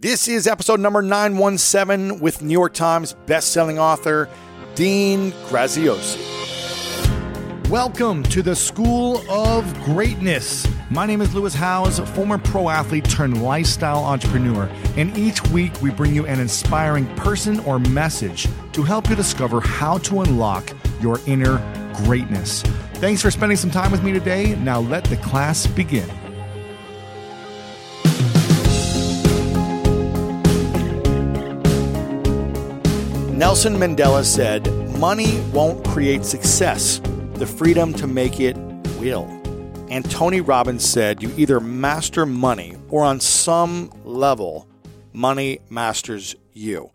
This is episode number 917 with New York Times bestselling author Dean Graziosi. Welcome to the School of Greatness. My name is Lewis Howes, former pro athlete turned lifestyle entrepreneur, and each week we bring you an inspiring person or message to help you discover how to unlock your inner greatness. Thanks for spending some time with me today. Now let the class begin. Nelson Mandela said, Money won't create success, the freedom to make it will. And Tony Robbins said, You either master money or on some level, money masters you.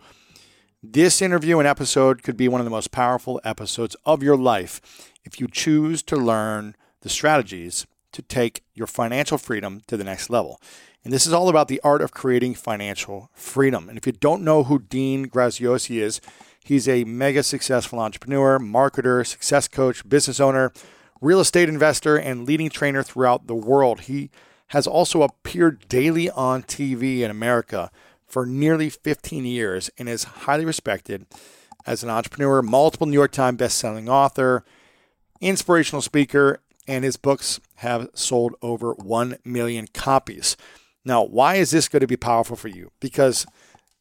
This interview and episode could be one of the most powerful episodes of your life if you choose to learn the strategies to take your financial freedom to the next level. And this is all about the art of creating financial freedom. And if you don't know who Dean Graziosi is, he's a mega successful entrepreneur, marketer, success coach, business owner, real estate investor, and leading trainer throughout the world. He has also appeared daily on TV in America for nearly 15 years and is highly respected as an entrepreneur, multiple New York Times bestselling author, inspirational speaker, and his books have sold over 1 million copies. Now, why is this going to be powerful for you? Because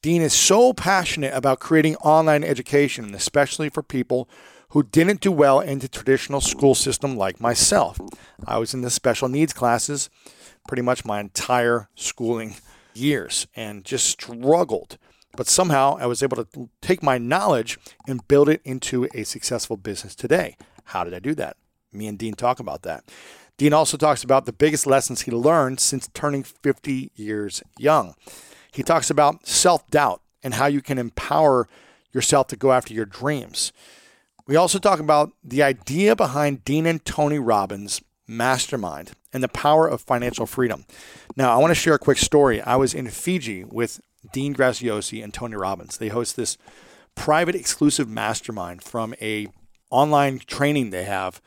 Dean is so passionate about creating online education, especially for people who didn't do well in the traditional school system like myself. I was in the special needs classes pretty much my entire schooling years and just struggled. But somehow I was able to take my knowledge and build it into a successful business today. How did I do that? Me and Dean talk about that. Dean also talks about the biggest lessons he learned since turning 50 years young. He talks about self doubt and how you can empower yourself to go after your dreams. We also talk about the idea behind Dean and Tony Robbins' mastermind and the power of financial freedom. Now, I want to share a quick story. I was in Fiji with Dean Graziosi and Tony Robbins. They host this private exclusive mastermind from a online training they have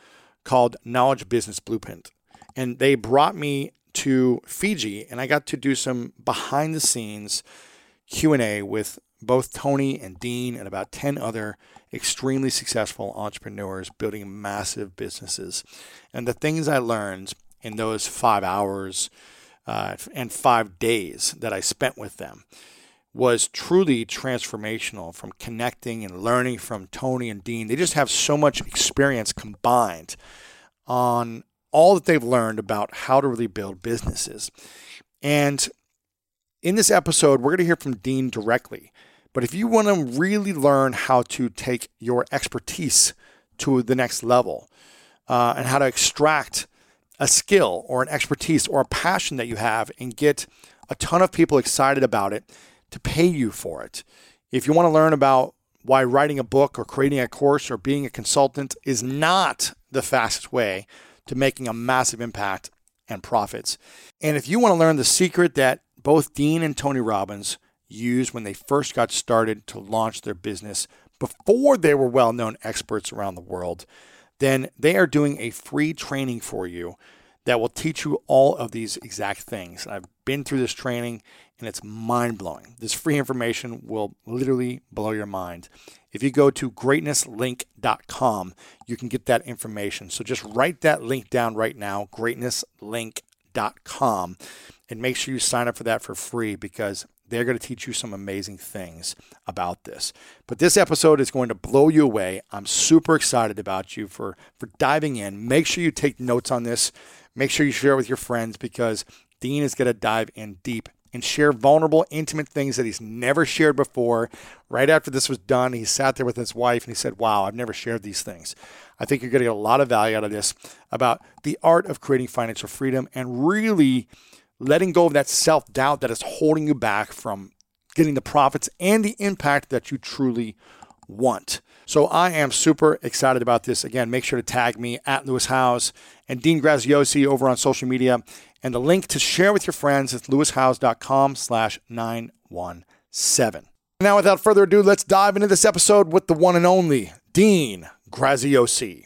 called Knowledge Business Blueprint. And they brought me to Fiji and I got to do some behind the scenes Q&A with both Tony and Dean and about 10 other extremely successful entrepreneurs building massive businesses. And the things I learned in those 5 hours uh, and 5 days that I spent with them was truly transformational from connecting and learning from Tony and Dean. They just have so much experience combined on all that they've learned about how to really build businesses. And in this episode, we're going to hear from Dean directly. But if you want to really learn how to take your expertise to the next level uh, and how to extract a skill or an expertise or a passion that you have and get a ton of people excited about it to pay you for it. If you want to learn about why writing a book or creating a course or being a consultant is not the fastest way to making a massive impact and profits. And if you want to learn the secret that both Dean and Tony Robbins used when they first got started to launch their business before they were well known experts around the world, then they are doing a free training for you that will teach you all of these exact things. I've been through this training and it's mind blowing. This free information will literally blow your mind. If you go to greatnesslink.com, you can get that information. So just write that link down right now, greatnesslink.com, and make sure you sign up for that for free because they're going to teach you some amazing things about this. But this episode is going to blow you away. I'm super excited about you for for diving in. Make sure you take notes on this. Make sure you share it with your friends because Dean is going to dive in deep and share vulnerable, intimate things that he's never shared before. Right after this was done, he sat there with his wife and he said, Wow, I've never shared these things. I think you're going to get a lot of value out of this about the art of creating financial freedom and really letting go of that self doubt that is holding you back from getting the profits and the impact that you truly want. So I am super excited about this. Again, make sure to tag me at Lewis Howes and Dean Graziosi over on social media. And the link to share with your friends is lewishowes.com slash 917. Now, without further ado, let's dive into this episode with the one and only Dean Graziosi.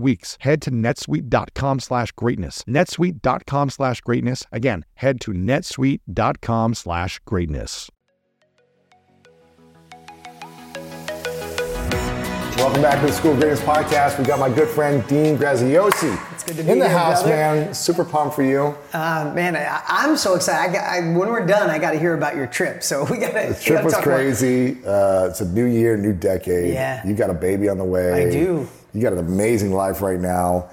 weeks. Head to netsuite.com slash greatness. netsuite.com slash greatness. Again, head to netsuite.com slash greatness. Welcome back to the School of Greatness podcast. We got my good friend Dean Graziosi It's good to be in the here, house, brother. man. Super pumped for you. Uh, man, I, I'm so excited. I I, when we're done, I got to hear about your trip. So we got to. The trip was crazy. Uh, it's a new year, new decade. Yeah. You got a baby on the way. I do. You got an amazing life right now.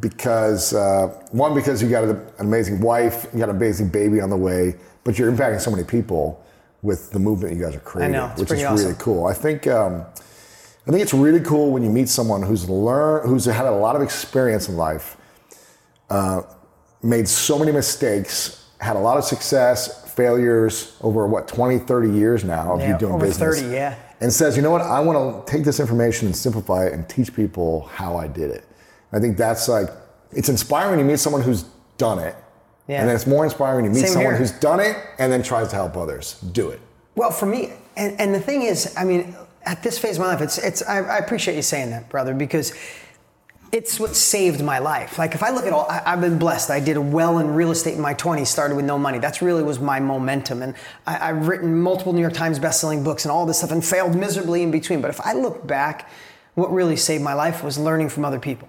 Because uh, one, because you got an amazing wife, you got an amazing baby on the way, but you're impacting so many people with the movement you guys are creating, know, which is pretty really awesome. cool. I think um, I think it's really cool when you meet someone who's learned, who's had a lot of experience in life, uh, made so many mistakes, had a lot of success, failures over what 20, 30 years now of Yeah, you doing over business. 30, yeah. And says, you know what, I want to take this information and simplify it and teach people how I did it. I think that's like it's inspiring to meet someone who's done it. Yeah. And then it's more inspiring to meet Same someone here. who's done it and then tries to help others do it. Well, for me, and, and the thing is, I mean, at this phase of my life, it's, it's I, I appreciate you saying that, brother, because it's what saved my life. Like if I look at all, I, I've been blessed. I did well in real estate in my 20s, started with no money. That's really was my momentum. And I, I've written multiple New York Times best-selling books and all this stuff and failed miserably in between. But if I look back, what really saved my life was learning from other people.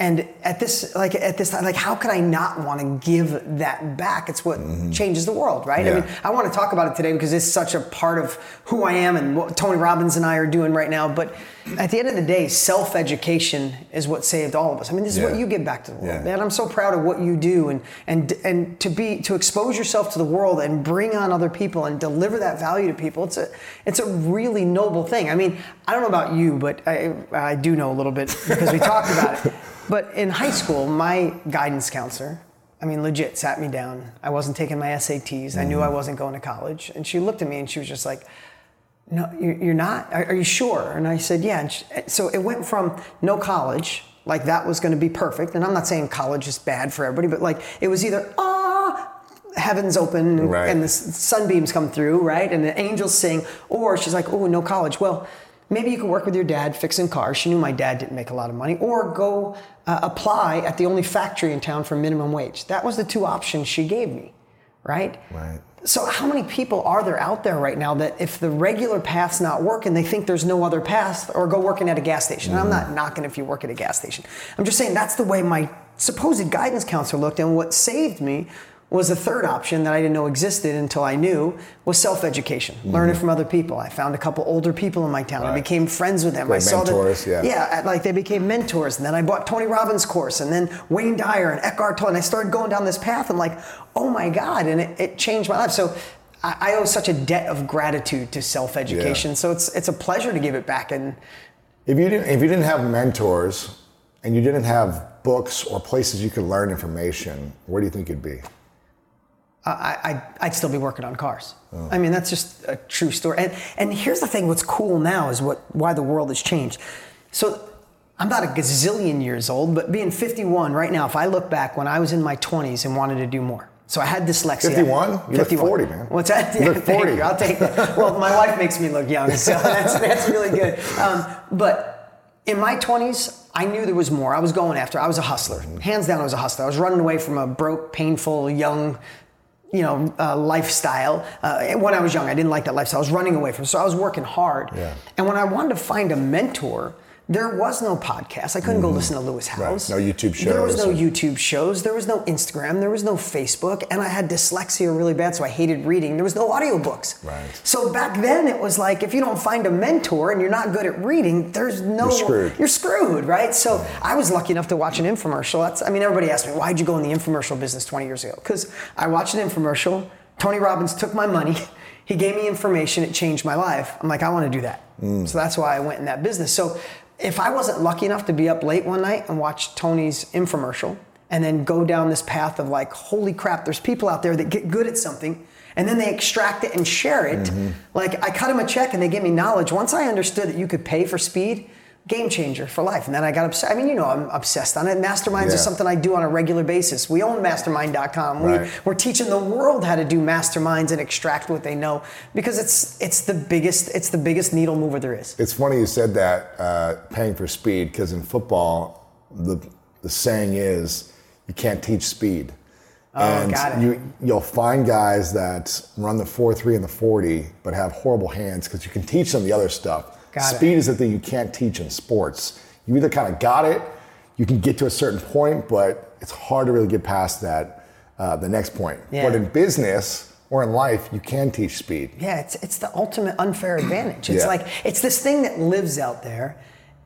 And at this, like at this time, like how could I not want to give that back? It's what mm-hmm. changes the world, right? I mean, I want to talk about it today because it's such a part of who I am and what Tony Robbins and I are doing right now. But at the end of the day, self-education is what saved all of us. I mean, this is Yeah. what you give back to the world, Yeah. man. I'm so proud of what you do and and and to be to expose yourself to the world and bring on other people and deliver that value to people. It's a it's a really noble thing. I mean, I don't know about you, but I I do know a little bit because we talked about it. But in high school, my guidance counselor, I mean, legit sat me down. I wasn't taking my SATs. I knew mm. I wasn't going to college. And she looked at me and she was just like, no, you're you're not? Are you sure? And I said, yeah. So it went from no college, like that was going to be perfect. And I'm not saying college is bad for everybody, but like it was either, ah, heaven's open and, Right. and the sunbeams come through, right? And the angels sing. Or she's like, oh, no college. Well, maybe you could work with your dad fixing cars. She knew my dad didn't make a lot of money. Or go uh, apply at the only factory in town for minimum wage. That was the two options she gave me, right? Right. So how many people are there out there right now that if the regular path's not working, they think there's no other path or go working at a gas station? And I'm not mm-hmm. knocking if you work at a gas station. I'm just saying that's the way my supposed guidance counselor looked and what saved me was the third option that I didn't know existed until I knew was self-education, learning from other people. I found a couple older people in my town. I Mm-hmm. Became friends with them. Great I saw mentors, them, yeah. yeah, like they became mentors. And then I bought Tony Robbins' course, and then Wayne Dyer and Eckhart Tolle. And I started going down this path. I'm like, oh my God, and it, it changed my life. So I, I owe such a debt of gratitude to self-education. Yeah. So it's it's a pleasure to give it back. And If you didn't, if you didn't have mentors and you didn't have books or places you could learn information, where do you think you'd be? I, I, I'd still be working on cars. I mean, that's just a true story. And, and here's the thing: what's cool now is what why the world has changed. So I'm not a gazillion years old, but being 51 right now, if I look back when I was in my 20s and wanted to do more. So I had dyslexia. 51? You look 51. 40, man. What's that? You look thank 40. you. I'll take that. Well, my wife makes me look young, so that's, that's really good. Um, but in my 20s, I knew there was more. I was going after. I was a hustler. Hands down, I was a hustler. I was running away from a broke, painful, young, you know, uh, lifestyle. Uh, when I was young, I didn't like that lifestyle. I was running away from. it. So I was working hard. Yeah. And when I wanted to find a mentor, there was no podcast. I couldn't go listen to Lewis Howes. Mm-hmm. No YouTube shows. There was no YouTube shows. There was no Instagram. There was no Facebook. And I had dyslexia really bad, so I hated reading. There was no audiobooks. Right. So back then, it was like if you don't find a mentor and you're not good at reading, there's no. You're screwed. You're screwed, right? So I was lucky enough to watch an infomercial. That's. I mean, everybody asked me, why'd you go in the infomercial business 20 years ago? Because I watched an infomercial. Tony Robbins took my money. He gave me information. It changed my life. I'm like, I want to do that. Mm. So that's why I went in that business. So if I wasn't lucky enough to be up late one night and watch Tony's infomercial and then go down this path of like, holy crap, there's people out there that get good at something and then they extract it and share it. Mm-hmm. Like I cut them a check and they give me knowledge. Once I understood that you could pay for speed, game changer for life. And then I got obsessed. I mean, you know, I'm obsessed on it. Masterminds Yeah. is something I do on a regular basis. We own mastermind.com. Right. We, we're teaching the world how to do masterminds and extract what they know because it's it's the biggest it's the biggest needle mover there is. It's funny you said that, uh, paying for speed, because in football, the, the saying is you can't teach speed. and Oh, got it. You, you'll find guys that run the 4 3 and the 40, but have horrible hands because you can teach them the other stuff. Got speed is the thing you can't teach in sports. You either kind of got it, you can get to a certain point, but it's hard to really get past that, uh, the next point. Yeah. But in business or in life, you can teach speed. Yeah, it's it's the ultimate unfair advantage. It's Yeah. like it's this thing that lives out there,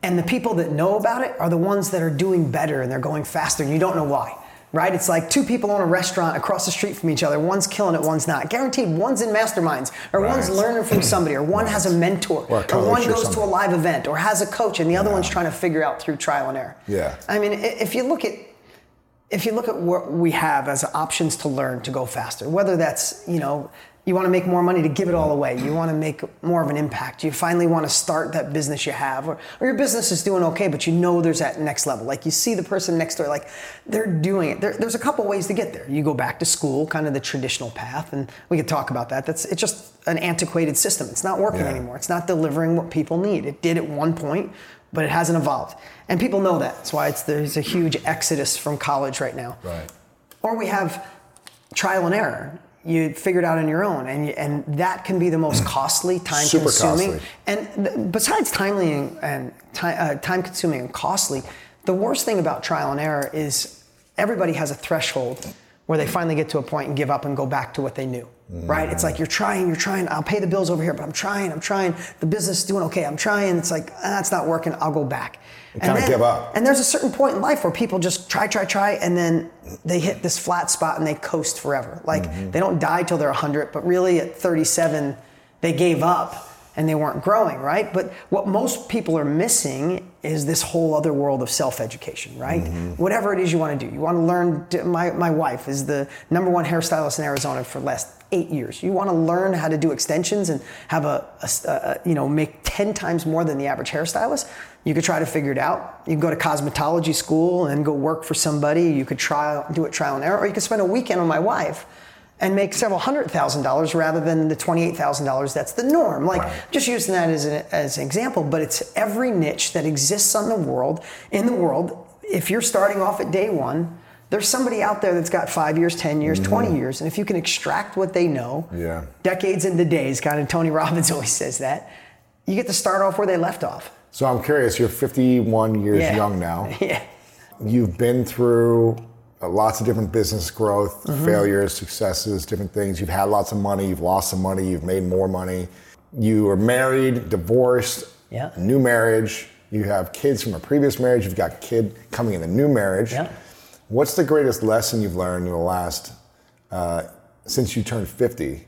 and the people that know about it are the ones that are doing better and they're going faster, and you don't know why. Right? It's like two people own a restaurant across the street from each other. One's killing it, one's not. Guaranteed, one's in masterminds, or one's learning from somebody, or one has a mentor, Or a coach one or goes to a live event, or has a coach, and the other one's trying to figure out through trial and error. Yeah. I mean, if you look at if you look at what we have as options to learn to go faster, whether that's, you know, you want to make more money to give it all away, you want to make more of an impact, you finally want to start that business you have, or, or your business is doing okay, but you know there's that next level. Like you see the person next door, like they're doing it. There, there's a couple ways to get there. You go back to school, kind of the traditional path, and we could talk about that. That's it's just an antiquated system. It's not working Yeah. anymore. It's not delivering what people need. It did at one point, but it hasn't evolved. And people know that. That's why it's, there's a huge exodus from college right now. Right. Or we have trial and error. You figure it out on your own, and you, and that can be the most costly, time Super consuming. costly. And th- besides timely and, and time, uh, time consuming and costly, the worst thing about trial and error is everybody has a threshold where they finally get to a point and give up and go back to what they knew. Right? It's like you're trying, you're trying. I'll pay the bills over here, but I'm trying, I'm trying. The business is doing okay. I'm trying. It's like ah, not working. I'll go back. And kinda give up. And there's a certain point in life where people just try, try, try, and then they hit this flat spot and they coast forever. Like Mm-hmm. they don't die till they're 100, but really at 37, they gave up and they weren't growing, right? But what most people are missing is this whole other world of self-education, right? Whatever it is you want to do. You want to learn, my, my wife is the number one hairstylist in Arizona for the last eight years. You want to learn how to do extensions and have a, a- a- you know, make 10 times more than the average hairstylist. You could try to figure it out. You can go to cosmetology school and go work for somebody. You could try, do it trial and error, or you could spend a weekend with my wife and make several hundred thousand dollars rather than the twenty-eight thousand dollars that's the norm. Like just using that as an, as an example, but it's every niche that exists on the world in the world. If you're starting off at day one, there's somebody out there that's got five years, ten years, mm-hmm. twenty years, and if you can extract what they know, Yeah. decades into days, kind of Tony Robbins always says that, you get to start off where they left off. So I'm curious, you're 51 years Yeah. young now. Yeah. You've been through uh, lots of different business growth, failures, successes, different things. You've had lots of money, you've lost some money, you've made more money. You are married, divorced, Yeah. new marriage. You have kids from a previous marriage. You've got a kid coming in a new marriage. Yeah. What's the greatest lesson you've learned in the last uh, since you turned 50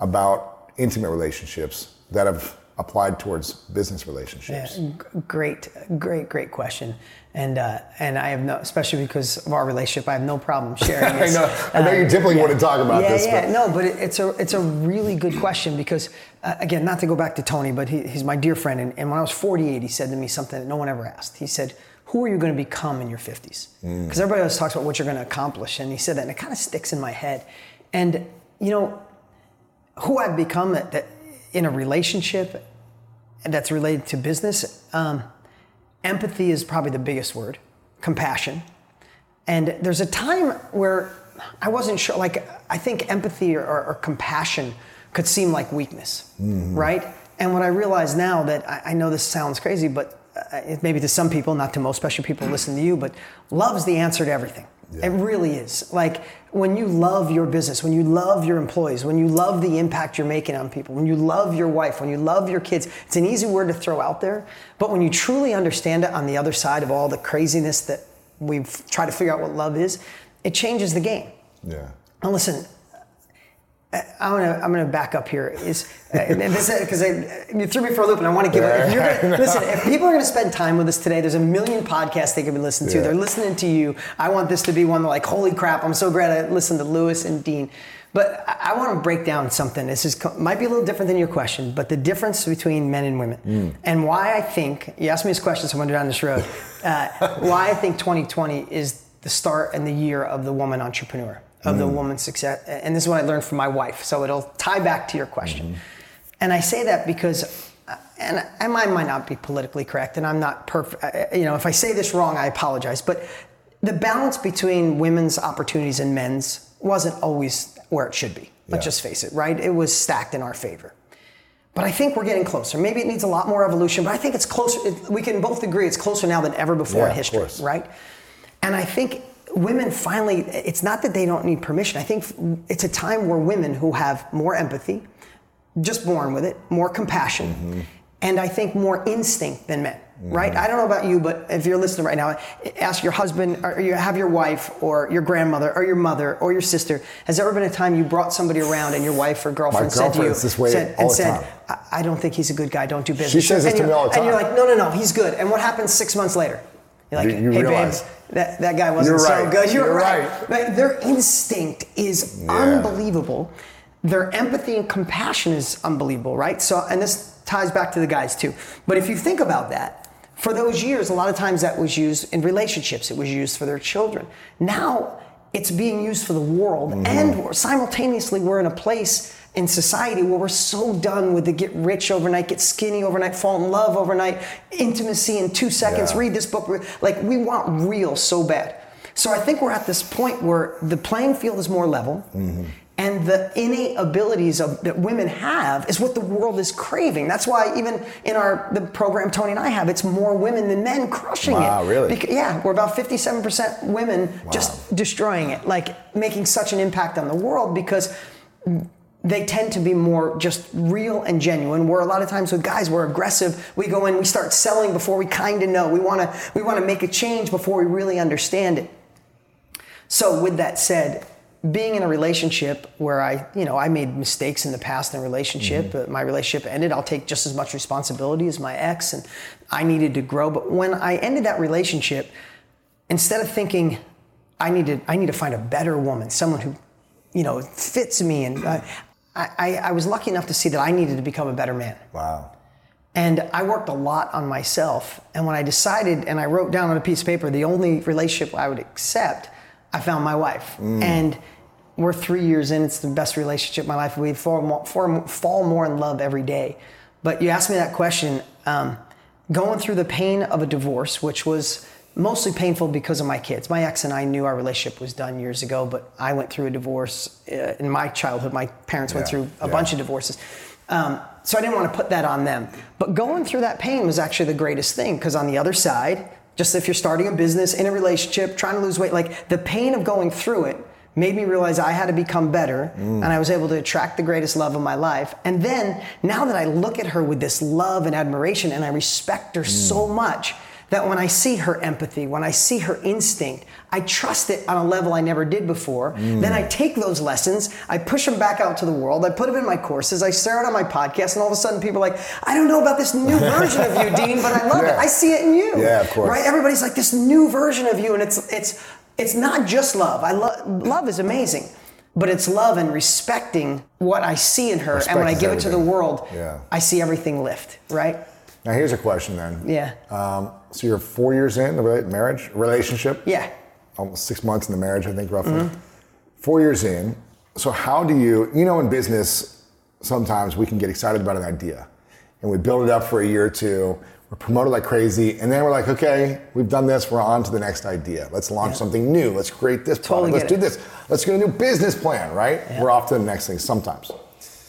about intimate relationships that have applied towards business relationships? G- Great, great, great question. And uh, and I have no, especially because of our relationship, I have no problem sharing I know. I know you typically want to talk about yeah, this, yeah, but no, but it, it's a it's a really good question because uh, again, not to go back to Tony, but he, he's my dear friend, and, and when I was 48, he said to me something that no one ever asked. He said, "Who are you going to become in your 50s?" Mm. Because everybody always talks about what you're going to accomplish, and he said that, and it kind of sticks in my head. And you know, who I've become that, that in a relationship that's related to business, um, empathy is probably the biggest word, compassion. And there's a time where I wasn't sure, like, I think empathy or, or, compassion could seem like weakness, right? And what I realize now that I, I know this sounds crazy, but uh, it- maybe to some people, not to most, especially people listen to you, but love's the answer to everything. It really is. Like when you love your business, when you love your employees, when you love the impact you're making on people, when you love your wife, when you love your kids, it's an easy word to throw out there. But when you truly understand it on the other side of all the craziness that we've tried to figure out what love is, it changes the game. yeah. Now listen, I'm gonna I'm gonna back up here. Is because you threw me for a loop, and I want to give. it. If you're gonna, listen, if people are gonna spend time with us today, there's a million podcasts they can be listening to. Yeah. They're listening to you. I want this to be one like, holy crap! I'm so glad I listened to Lewis and Dean. But I, I want to break down something. This is might be a little different than your question, but the difference between men and women, and why I think you asked me this question, so I'm going down this road. Uh, why I think 2020 is the start and the year of the woman entrepreneur, of the mm. woman's success. And this is what I learned from my wife, so it'll tie back to your question. Mm-hmm. And I say that because, uh, and I might, might not be politically correct, and I'm not perfect. Uh, uh, you know, if I say this wrong, I apologize. But the balance between women's opportunities and men's wasn't always where it should be. Let's Yeah. just face it, right? It was stacked in our favor. But I think we're getting closer. Maybe it needs a lot more evolution, but I think it's closer. We can both agree it's closer now than ever before Yeah, in history, right? And I think women finally, it's not that they don't need permission. I think it's a time where women who have more empathy, just born with it, more compassion, Mm-hmm. and I think more instinct than men. Right? I don't know about you, but if you're listening right now, ask your husband, or you have your wife, or your grandmother, or your mother, or your sister. Has there ever been a time you brought somebody around and your wife or girlfriend said to you, girlfriend's this way said, and said. I, I don't think he's a good guy. Don't do business. She says this and to me all the time, And you're like, no, no, no, he's good. And what happens six months later? You're like, You- you hey, realize. babe, that, that guy wasn't You're so good. You're, You're right. right. But their instinct is unbelievable. Their empathy and compassion is unbelievable, right? So, and this ties back to the guys too. But if you think about that, for those years, a lot of times that was used in relationships. It was used for their children. Now it's being used for the world, Mm-hmm. and simultaneously we're in a place in society where we're so done with the get rich overnight, get skinny overnight, fall in love overnight, intimacy in two seconds, Yeah. read this book. Like we want real so bad. So I think we're at this point where the playing field is more level. Mm-hmm. And the innate abilities of, that women have is what the world is craving. That's why even in our the program Tony and I have, it's more women than men crushing Wow, it. really? Beca- yeah, we're about 57% women just destroying it, like making such an impact on the world because they tend to be more just real and genuine. Where a lot of times with guys, we're aggressive. We go in, we start selling before we kind of know. We want to we want to make a change before we really understand it. So with that said, being in a relationship where I, you know, I made mistakes in the past in a relationship, uh, my relationship ended, I'll take just as much responsibility as my ex and I needed to grow. But when I ended that relationship, instead of thinking I need to, I need to find a better woman, someone who, you know, fits me and uh, I, I, I was lucky enough to see that I needed to become a better man. Wow. And I worked a lot on myself. And when I decided, and I wrote down on a piece of paper, the only relationship I would accept, I found my wife. And we're three years in. It's the best relationship in my life. We fall more, fall, fall more in love every day. But you asked me that question. Um, going through the pain of a divorce, which was mostly painful because of my kids. My ex and I knew our relationship was done years ago, but I went through a divorce uh, in my childhood. My parents went through a yeah. bunch of divorces. Um, so I didn't want to put that on them. But going through that pain was actually the greatest thing because on the other side, Just if you're starting a business, in a relationship, trying to lose weight, like the pain of going through it made me realize I had to become better and I was able to attract the greatest love of my life. And then now that I look at her with this love and admiration and I respect her so much that when I see her empathy, when I see her instinct, I trust it on a level I never did before. Then I take those lessons, I push them back out to the world, I put them in my courses, I share it on my podcast, and all of a sudden people are like, I don't know about this new version of you, Dean, but I love it. I see it in you. Yeah, of course. Right? Everybody's like this new version of you, and it's it's it's not just love. I love love is amazing. But it's love and respecting what I see in her, and when I Respect give it to the world, Yeah. I see everything lift, right? Now here's a question then. Yeah. Um, so you're four years in the rela- marriage relationship. Yeah. Almost six months in the marriage, I think roughly. Mm-hmm. Four years in. So how do you? You know, in business, sometimes we can get excited about an idea, and we build it up for a year or two. We're promoted like crazy, and then we're like, okay, we've done this. We're on to the next idea. Let's launch something new. Let's create this Totally product. Let's do it. this. Let's get a new business plan. Right? We're off to the next thing. Sometimes.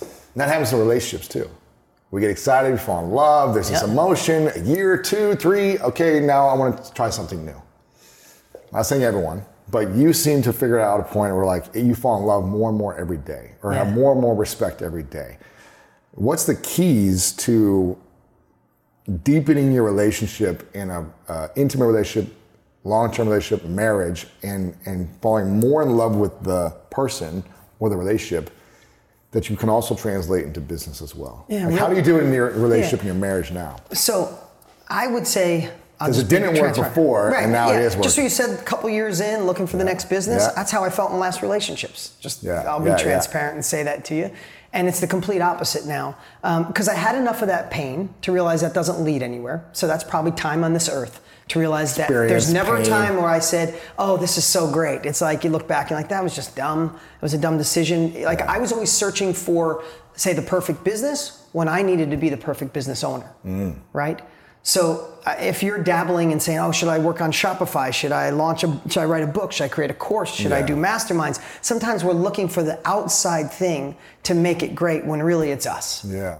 And that happens in relationships too. We get excited, we fall in love, there's this emotion, a year, two, three, okay, now I want to try something new. I'm not saying everyone, but you seem to figure out a point where like you fall in love more and more every day, or have more and more respect every day. What's the keys to deepening your relationship in a uh, intimate relationship, long-term relationship, marriage, and and falling more in love with the person or the relationship that you can also translate into business as well. Yeah, like how do you do it in your relationship Yeah. and your marriage now? So I would say I'll 'Cause it didn't work before, and now it yeah. is Just so you said, a couple years in, looking for the next business. Yeah. That's how I felt in last relationships. Just Yeah, I'll be yeah, yeah. transparent and say that to you. And it's the complete opposite now, um, because I had enough of that pain to realize that doesn't lead anywhere. So that's probably time on this earth to realize that there's never pain. a time where I said, "Oh, this is so great." It's like you look back and like that was just dumb. It was a dumb decision. Like I was always searching for, say, the perfect business when I needed to be the perfect business owner, Mm. right? So uh, if you're dabbling and saying, "Oh, should I work on Shopify? Should I launch a? Should I write a book? Should I create a course? Should I do masterminds?" Sometimes we're looking for the outside thing to make it great when really it's us. Yeah.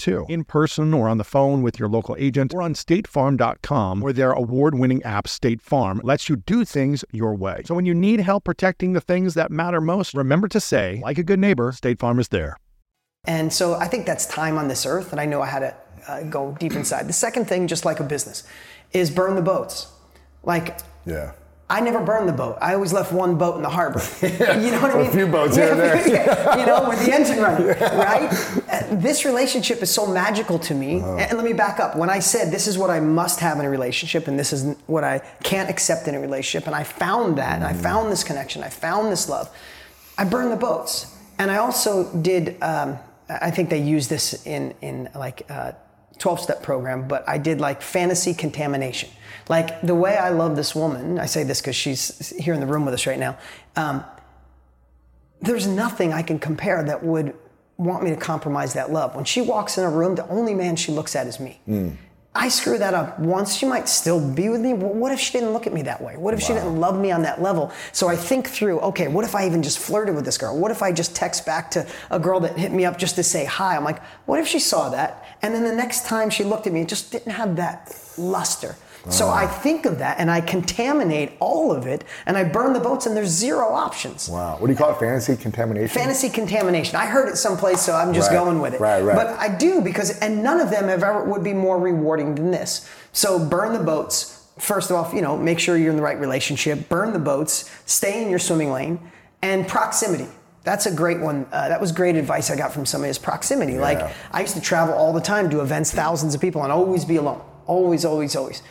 too. In person or on the phone with your local agent or on statefarm.com, where their award winning app, State Farm, lets you do things your way. So when you need help protecting the things that matter most, remember to say, like a good neighbor, State Farm is there. And so I think that's time on this earth, and I know I had to uh, go deep inside. The second thing, just like a business, is burn the boats. Like Yeah. I never burned the boat. I always left one boat in the harbor. You know what I mean? A few boats here and there. you know, with the engine running, right? Uh, This relationship is so magical to me. Uh-huh. And let me back up. When I said this is what I must have in a relationship and this is what I can't accept in a relationship, and I found that, and I Mm. found this connection, I found this love, I burned the boats. And I also did, um, I think they use this in, in like, uh, 12 step program, but I did like fantasy contamination. Like the way I love this woman, I say this because she's here in the room with us right now. Um, there's nothing I can compare that would want me to compromise that love. When she walks in a room, the only man she looks at is me. I screw that up once, she might still be with me. What if she didn't look at me that way? What if she didn't love me on that level? So I think through, okay, what if I even just flirted with this girl? What if I just text back to a girl that hit me up just to say hi? I'm like, what if she saw that? And then the next time she looked at me, it just didn't have that luster. So I think of that and I contaminate all of it and I burn the boats and there's zero options. Wow. What do you call it? Fantasy contamination? Fantasy contamination. I heard it someplace, so I'm just Right, going with it. right, right. But I do because, and none of them have ever would be more rewarding than this. So burn the boats. First off, you know, make sure you're in the right relationship. Burn the boats. Stay in your swimming lane, and proximity. That's a great one. Uh, that was great advice I got from somebody. Is proximity. Like I used to travel all the time do events, thousands of people, and always be alone. Always, always, always.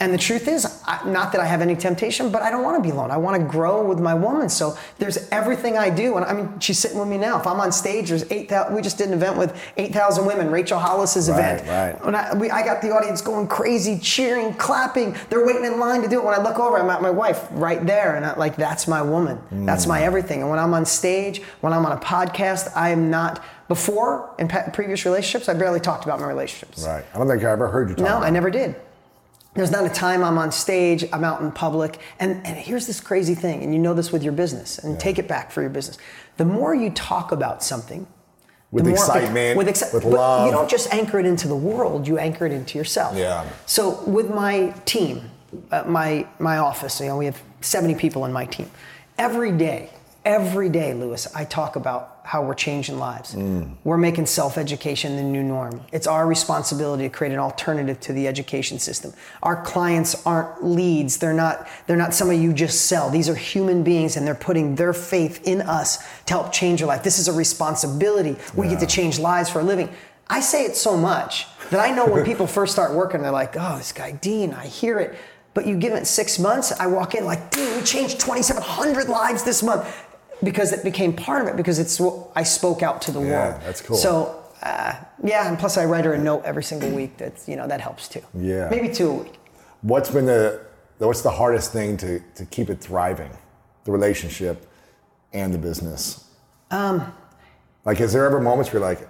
And the truth is, I, not that I have any temptation, but I don't want to be alone. I want to grow with my woman. So there's everything I do. And I mean, she's sitting with me now. If I'm on stage, there's 8,000, we just did an event with 8,000 women, Rachel Hollis's Right, event. right. When I, we, I got the audience going crazy, cheering, clapping. They're waiting in line to do it. When I look over, I'm at my wife right there. And I, like, that's my woman. That's Mm. my everything. And when I'm on stage, when I'm on a podcast, I am not, before in previous relationships, I barely talked about my relationships. Right. I don't think I ever heard you talk No, I never did. There's not a time I'm on stage, I'm out in public, and, and here's this crazy thing, and you know this with your business, and take it back for your business. The more you talk about something, With the more- excitement, with, exci- with love. you don't just anchor it into the world; you anchor it into yourself. Yeah. So with my team, uh, my my office, you know, we have 70 people in my team. Every day, every day, Lewis, I talk about how we're changing lives. Mm. We're making self-education the new norm. It's our responsibility to create an alternative to the education system. Our clients aren't leads. They're not they're not somebody you just sell. These are human beings and they're putting their faith in us to help change your life. This is a responsibility. We get to change lives for a living. I say it so much that I know when people first start working, they're like, oh, this guy Dean, I hear it. But you give it six months, I walk in like, dude, we changed 2,700 lives this month because it became part of it because it's what I spoke out to the Yeah, world. that's cool. So, uh, yeah, and plus I write her a note every single week. That's you know that helps too. Yeah. maybe two a week. What's been the what's the hardest thing to, to keep it thriving? The relationship and the business? Um like is there ever moments where you're like,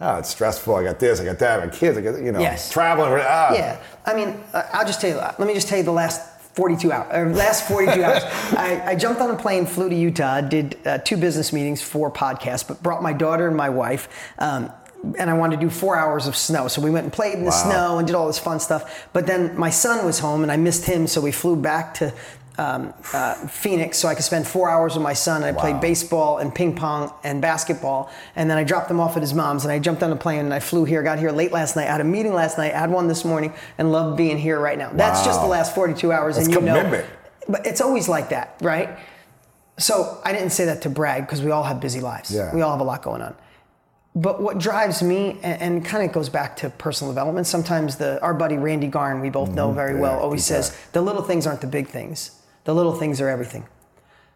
oh, it's stressful, I got this, I got that, I got kids, I got you know, Yes. traveling, ah. Yeah, I mean, uh, I'll just tell you. Let me just tell you the last 42 hours. Last 42 hours. I, I jumped on a plane, flew to Utah, did uh, two business meetings, four podcasts, but brought my daughter and my wife. Um, and I wanted to do four hours of snow. So we went and played in the Wow. snow and did all this fun stuff. But then my son was home and I missed him, so we flew back to um, uh, Phoenix so I could spend four hours with my son. I Wow. played baseball and ping pong and basketball. And then I dropped him off at his mom's and I jumped on a plane and I flew here, got here late last night. Had a meeting last night, had one this morning, and love being here right now. That's just the last 42 hours. That's and you commitment. know, but it's always like that, right? So I didn't say that to brag because we all have busy lives. Yeah. We all have a lot going on. But what drives me, and, and kind of goes back to personal development. Sometimes the our buddy Randy Garn, we both know very well, Mm-hmm. Always says the little things aren't the big things. The little things are everything.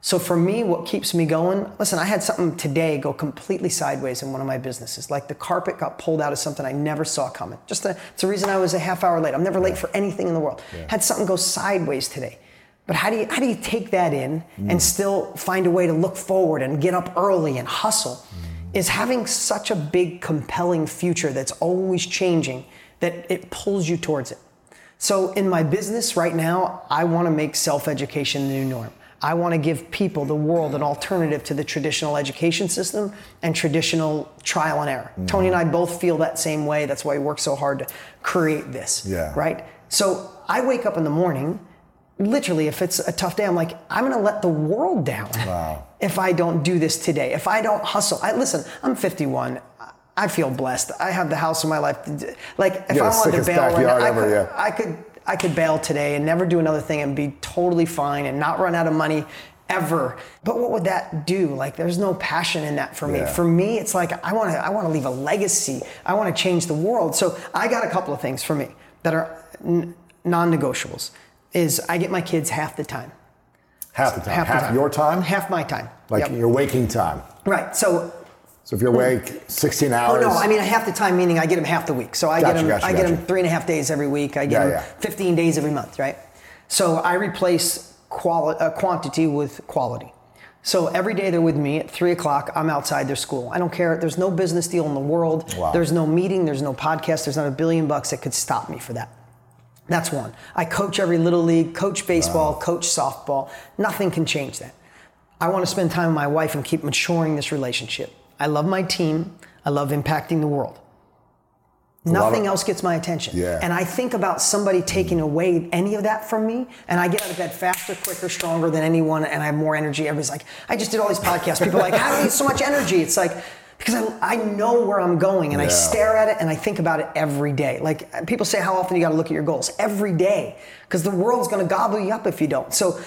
So for me, what keeps me going? Listen, I had something today go completely sideways in one of my businesses. Like the carpet got pulled out of something I never saw coming. Just a, it's the reason I was a half hour late. I'm never late for anything in the world. Had something go sideways today. But how do you how do you take that in and mm. still find a way to look forward and get up early and hustle? Mm. Is having such a big, compelling future that's always changing that it pulls you towards it. So in my business right now, I want to make self-education the new norm. I want to give people, the world, an alternative to the traditional education system and traditional trial and error. Mm-hmm. Tony and I both feel that same way. That's why we work so hard to create this. Yeah. Right? So I wake up in the morning, literally, if it's a tough day, I'm like, I'm going to let the world down Wow. if I don't do this today. If I don't hustle. I listen, I'm 51. I feel blessed. I have the house of my life. Like if Yeah, I wanted to bail right now, backyard I could, yeah. I could I could bail today and never do another thing and be totally fine and not run out of money ever. But what would that do? Like there's no passion in that for me. Yeah. For me, it's like I want to I want to leave a legacy. I want to change the world. So I got a couple of things for me that are n- non-negotiables. Is I get my kids half the time. Half the time. Half Half, the time. your time? Half my time. Like Yep. your waking time. Right. So So if you're awake 16 Oh hours. Oh no, I mean half the time meaning I get them half the week. So I Gotcha, get them gotcha, I get them three and a half days every week. I get Yeah, them yeah. 15 days every month, right? So I replace quali- uh, quantity with quality. So every day they're with me at three o'clock. I'm outside their school. I don't care. There's no business deal in the world. Wow. There's no meeting. There's no podcast. There's not a billion bucks that could stop me for that. That's one. I coach every little league, coach baseball, coach softball. Nothing can change that. I want to spend time with my wife and keep maturing this relationship. I love my team. I love impacting the world. Nothing of- else gets my attention. Yeah. And I think about somebody taking away any of that from me, and I get out of bed faster, quicker, stronger than anyone, and I have more energy. Everybody's like, I just did all these podcasts. People are like, how do you get so much energy? It's like, because I, I know where I'm going and I stare at it and I think about it every day. Like people say, how often you got to look at your goals? Every day. Because the world's going to gobble you up if you don't. So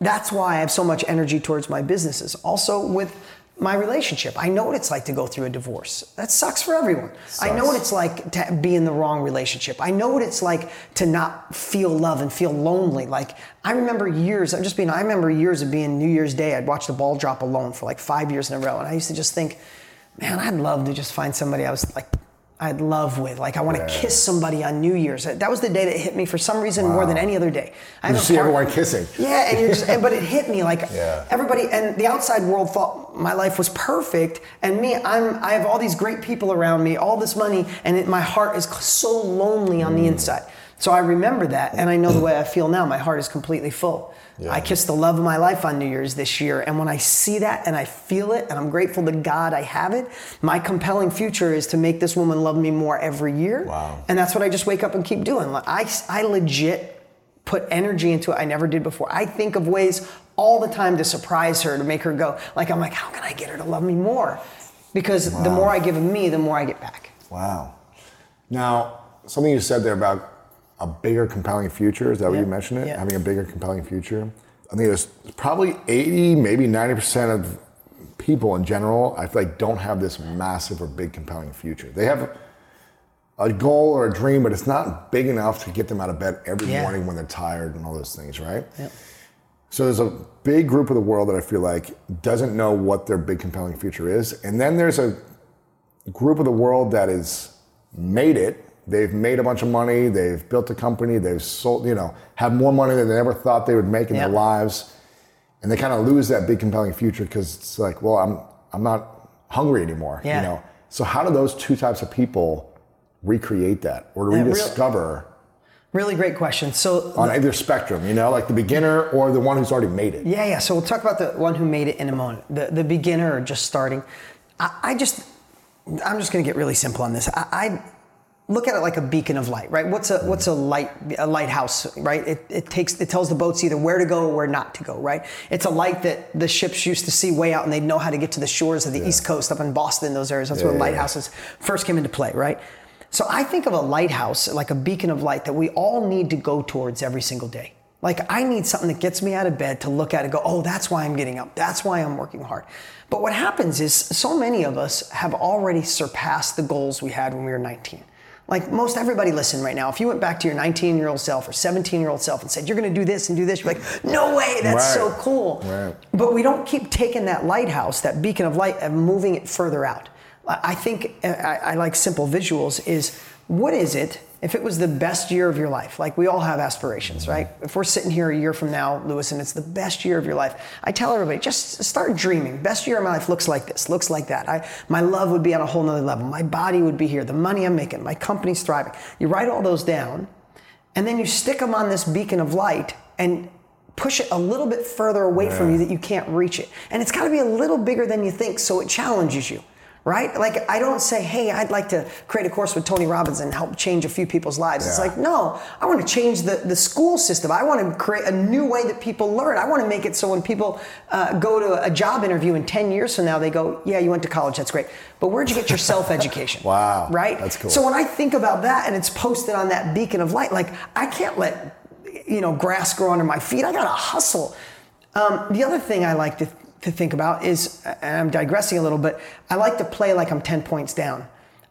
that's why I have so much energy towards my businesses. Also with my relationship. I know what it's like to go through a divorce. That sucks for everyone. I know what it's like to be in the wrong relationship. I know what it's like to not feel love and feel lonely. Like I remember years, I'm just being I remember years of being New Year's Day, I'd watch the ball drop alone for like 5 years in a row and I used to just think, man, I'd love to just find somebody I was like I'd love with. Like I want to Yeah. kiss somebody on New Year's. That was the day that hit me for some reason more than any other day. I You see everyone kissing. yeah, and you're just, and, but it hit me like Yeah. everybody, and the outside world thought my life was perfect, and me, I'm, I have all these great people around me, all this money, and it, my heart is so lonely on Mm. the inside. So I remember that, and I know the way I feel now. My heart is completely full. Yeah. I kissed the love of my life on New Year's this year, and when I see that and I feel it, and I'm grateful to God I have it, my compelling future is to make this woman love me more every year. Wow. And that's what I just wake up and keep doing. I, I legit put energy into it I never did before. I think of ways all the time to surprise her, to make her go. Like, I'm like, how can I get her to love me more? Because the more I give of me, the more I get back. Wow. Now, something you said there about a bigger, compelling future, is that what Yeah. you mentioned it? Yeah. Having a bigger, compelling future. I think there's probably 80, maybe 90% of people in general, I feel like don't have this massive or big, compelling future. They have a goal or a dream, but it's not big enough to get them out of bed every Yeah. morning when they're tired and all those things, right? Yep. So there's a big group of the world that I feel like doesn't know what their big compelling future is. And then there's a group of the world that has made it. They've made a bunch of money, they've built a company, they've sold, you know, have more money than they ever thought they would make in Yeah. their lives. And they kind of lose that big compelling future because it's like, well, I'm I'm not hungry anymore. Yeah. You know. So how do those two types of people recreate that or Yeah, rediscover Really great question. So, on either spectrum, you know, like the beginner or the one who's already made it? yeah, yeah. So we'll talk about the one who made it in a moment. The, the beginner or just starting. I, I just, I'm just going to get really simple on this. I, I look at it like a beacon of light, right? What's a what's a light a lighthouse, right? It, it takes it tells the boats either where to go or where not to go, right? It's a light that the ships used to see way out, and they'd know how to get to the shores of the East Coast, up in Boston, those areas. That's Yeah, where yeah, yeah. lighthouses first came into play, right? So I think of a lighthouse like a beacon of light that we all need to go towards every single day. Like I need something that gets me out of bed to look at and go, oh, that's why I'm getting up. That's why I'm working hard. But what happens is so many of us have already surpassed the goals we had when we were 19. Like most everybody listen right now, if you went back to your 19 year old self or 17 year old self and said, you're gonna do this and do this, you're like, no way, that's so cool. Right. But we don't keep taking that lighthouse, that beacon of light, and moving it further out. I I think I, I like simple visuals. Is what is it? If it was the best year of your life, like we all have aspirations, right? If we're sitting here a year from now, Lewis, and it's the best year of your life, I tell everybody just start dreaming. Best year of my life looks like this, looks like that. I, my love would be on a whole nother level. My body would be here. The money I'm making, my company's thriving. You write all those down, and then you stick them on this beacon of light and push it a little bit further away from you that you can't reach it. And it's got to be a little bigger than you think so it challenges you. Right? Like I don't say, hey, I'd like to create a course with Tony Robbins and help change a few people's lives. It's like, no, I want to change the, the school system. I want to create a new way that people learn. I want to make it so when people uh, go to a job interview in 10 years from now, they go, yeah, you went to college, that's great. But where'd you get your self-education? Wow, Right? that's cool. So when I think about that and it's posted on that beacon of light, like I can't let, you know, grass grow under my feet. I got to hustle. Um, the other thing I like to, to think about is, and I'm digressing a little, but I like to play like I'm 10 points down.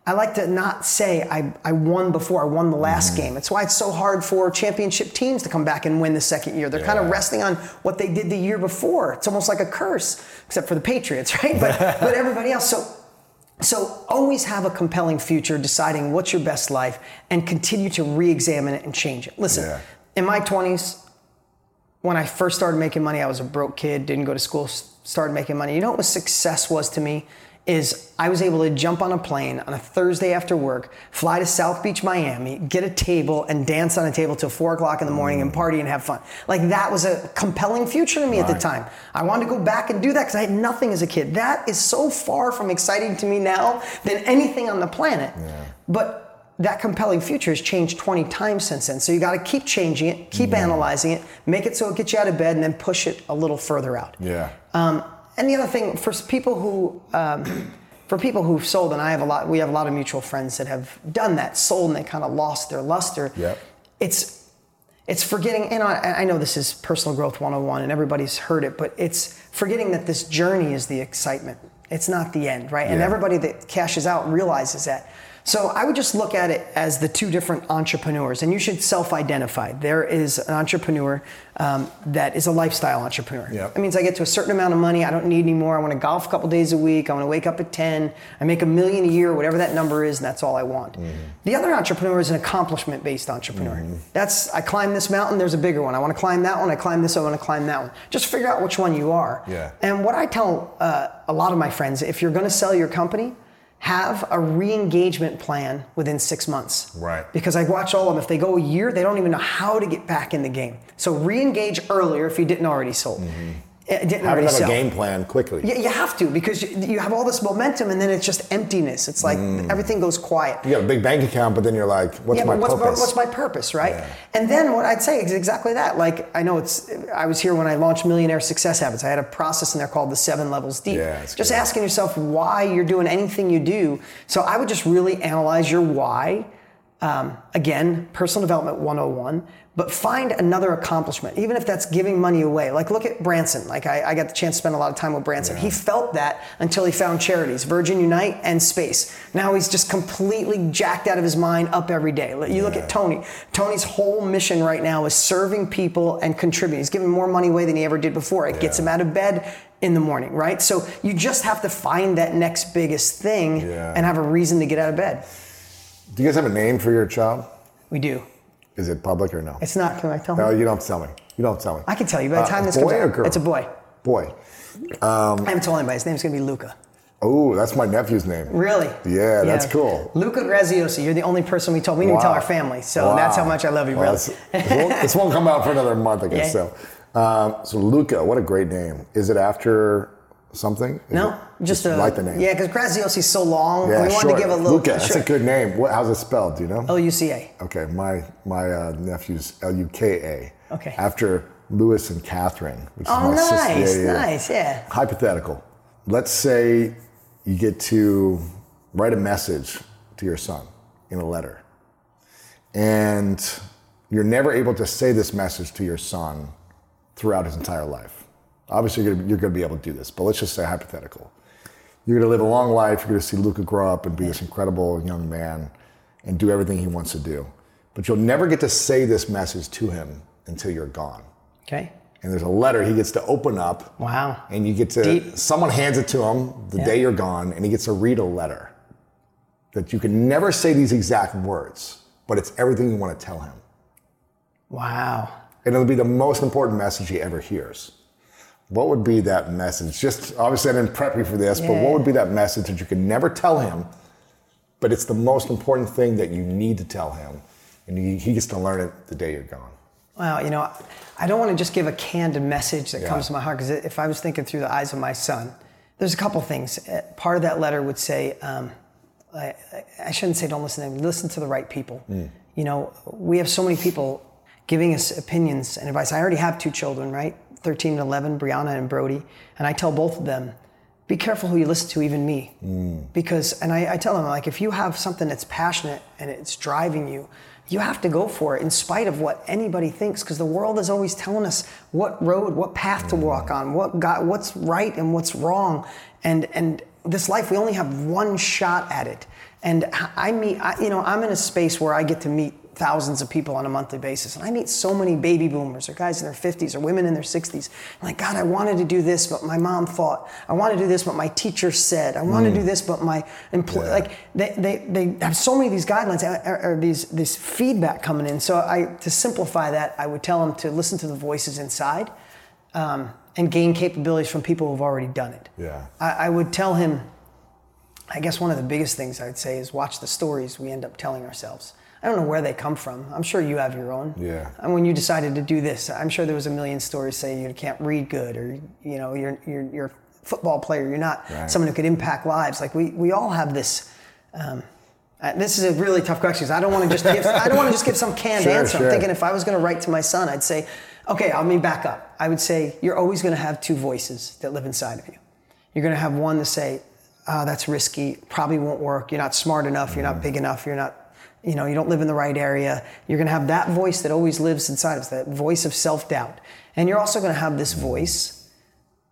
I like to not say I, I won before, I won the last mm-hmm. game. It's why it's so hard for championship teams to come back and win the second year. They're kind of resting on what they did the year before. It's almost like a curse, except for the Patriots, right? But, but everybody else. So so always have a compelling future, deciding what's your best life, and continue to re-examine it and change it. Listen, Yeah. in my 20s, when I first started making money, I was a broke kid, didn't go to school, started making money. You know what success was to me? Is I was able to jump on a plane on a Thursday after work, fly to South Beach, Miami, get a table and dance on a table till four o'clock in the morning and mm. party and have fun. Like that was a compelling future to me at the time. I wanted to go back and do that because I had nothing as a kid. That is so far from exciting to me now than anything on the planet. But that compelling future has changed 20 times since then. So you got to keep changing it, keep analyzing it, make it so it gets you out of bed, and then push it a little further out. Yeah. Um, and the other thing for people who, um, for people who've sold, and I have a lot, we have a lot of mutual friends that have done that, sold, and they kind of lost their luster. Yep. It's it's forgetting, and I, I know this is personal growth 101, and everybody's heard it, but it's forgetting that this journey is the excitement. It's not the end, right? And everybody that cashes out realizes that. So I would just look at it as the two different entrepreneurs, and you should self-identify. There is an entrepreneur um, that is a lifestyle entrepreneur. Yep. That means I get to a certain amount of money. I don't need any more. I want to golf a couple days a week. I want to wake up at 10. I make a million a year, whatever that number is, and that's all I want. The other entrepreneur is an accomplishment based entrepreneur. That's, I climb this mountain, there's a bigger one. I want to climb that one, I climb this, I want to climb that one. Just figure out which one you are. Yeah. And what I tell uh, a lot of my friends if you're going to sell your company, have a re-engagement plan within six months. Right. Because I watch all of them. If they go a year, they don't even know how to get back in the game. So re-engage earlier if you didn't already sold. Mm-hmm. Eh, Didn't Have already another sell. game plan quickly. Yeah, you have to because you, you have all this momentum and then it's just emptiness. It's like mm. everything goes quiet. You got a big bank account, but then you're like, what's yeah, my what's purpose? what's my purpose, right? Yeah. And then what I'd say is exactly that. Like I know it's. I was here when I launched Millionaire Success Habits. I had a process in there called the Seven Levels Deep. Yeah, just good. asking yourself why you're doing anything you do. So I would just really analyze your why. Um, again, personal development 101. But find another accomplishment, even if that's giving money away. Like look at Branson. Like I, I got the chance to spend a lot of time with Branson. He felt that until he found charities, Virgin Unite and Space. Now he's just completely jacked out of his mind, up every day. You look at Tony. Tony's whole mission right now is serving people and contributing. He's giving more money away than he ever did before. It gets him out of bed in the morning, right? So you just have to find that next biggest thing Yeah. and have a reason to get out of bed. Do you guys have a name for your child? We do. Is it public or no? It's not. Can I tell no, him? you don't tell me. You don't tell me. I can tell you by the Uh, time this boy comes or out. girl? It's a boy. Boy. I haven't told anybody. His name's gonna be Luca. Oh, that's my nephew's name. Really? Yeah, that's cool. Luca Graziosi. You're the only person we told. We didn't even tell Wow. our family. So Wow. that's how much I love you, Well, brother. this, this won't, this won't come out for another month, I guess. Yeah. So, um, so Luca, what a great name. Is it after something? Is no, it- just, a, like the name. Yeah, because Graziosi's so long. Yeah, we wanted short. to give a little. Luca, that's short- a good name. What, how's it spelled? Do you know? L U C A. Okay, my my uh, nephew's L U K A. Okay. After Lewis and Catherine, which Oh, is my sister. nice, Yeah, yeah, yeah. nice, yeah. Hypothetical. Let's say you get to write a message to your son in a letter, and you're never able to say this message to your son throughout his entire life. Obviously, you're you're gonna be able to do this, but let's just say hypothetical. You're gonna live a long life. You're gonna see Luca grow up and be this incredible young man and do everything he wants to do. But you'll never get to say this message to him until you're gone. Okay. And there's a letter he gets to open up Wow. and you get to Deep. someone hands it to him the Yeah. day you're gone and he gets to read a letter that you can never say these exact words but it's everything you want to tell him Wow. and it'll be the most important message he ever hears what would be that message just obviously i didn't prep you for this but what would be that message that you can never tell him but it's the most important thing that you need to tell him and he, he gets to learn it the day you're gone Well, you know, I don't want to just give a canned message that Yeah. comes to my heart because if I was thinking through the eyes of my son, there's a couple things. Uh, Part of that letter would say, um, I, I shouldn't say don't listen to them, listen to the right people. You know, we have so many people giving us opinions and advice. I already have two children, right? 13 and 11, Brianna and Brody. And I tell both of them, be careful who you listen to, even me. Because, and I, I tell them, like, if you have something that's passionate and it's driving you, you have to go for it in spite of what anybody thinks because the world is always telling us what road what path to walk on what got what's right and what's wrong and and this life we only have one shot at it and i meet I, you know i'm in a space where i get to meet thousands of people on a monthly basis. And i meet so many baby boomers or guys in their 50s or women in their 60s I'm like god i wanted to do this but my mom thought. I want to do this but my teacher said. I want to do this but my employer like they, they, they have so many of these guidelines uh, or, or these this feedback coming in. So i to simplify that i would tell them to listen to the voices inside um, and gain capabilities from people who've already done it. Yeah. I, I would tell him I guess one of the biggest things I'd say is watch the stories we end up telling ourselves. I don't know where they come from. I'm sure you have your own. Yeah. And when you decided to do this, I'm sure there was a million stories saying you can't read good or you know you're you're, you're a football player. You're not Right. someone who could impact lives. Like we we all have this. Um, uh, this is a really tough question. 'cause I don't want to just give. I don't want to just give some canned Sure, answer. sure. I'm thinking if I was going to write to my son, I'd say, okay, I'll me back up. I would say you're always going to have two voices that live inside of you. You're going to have one to say, oh, that's risky, probably won't work. You're not smart enough. You're not big enough. You're not, you know, you don't live in the right area. You're going to have that voice that always lives inside of us, that voice of self doubt. And you're also going to have this voice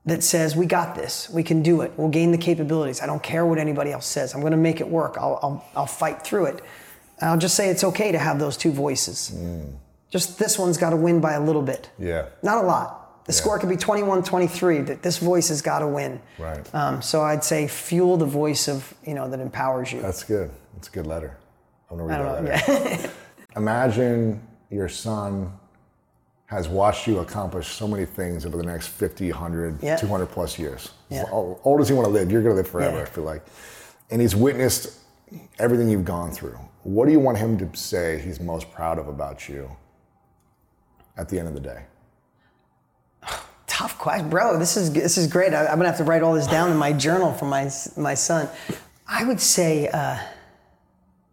that says, we got this. We can do it. We'll gain the capabilities. I don't care what anybody else says. I'm going to make it work. I'll, I'll, I'll fight through it. And I'll just say it's okay to have those two voices. Just this one's got to win by a little bit. Yeah. Not a lot. The score could be 21 23, that this voice has got to win. Right. Um, so I'd say fuel the voice of, you know, that empowers you. That's good. That's a good letter. I'm gonna read I don't that know. letter. Imagine your son has watched you accomplish so many things over the next 50, 100, Yeah. 200 plus years. Yeah. How old does he want to live? You're going to live forever, Yeah. I feel like. And he's witnessed everything you've gone through. What do you want him to say he's most proud of about you at the end of the day? Tough question, bro. This is this is great. I, I'm gonna have to write all this down in my journal for my my son. I would say uh,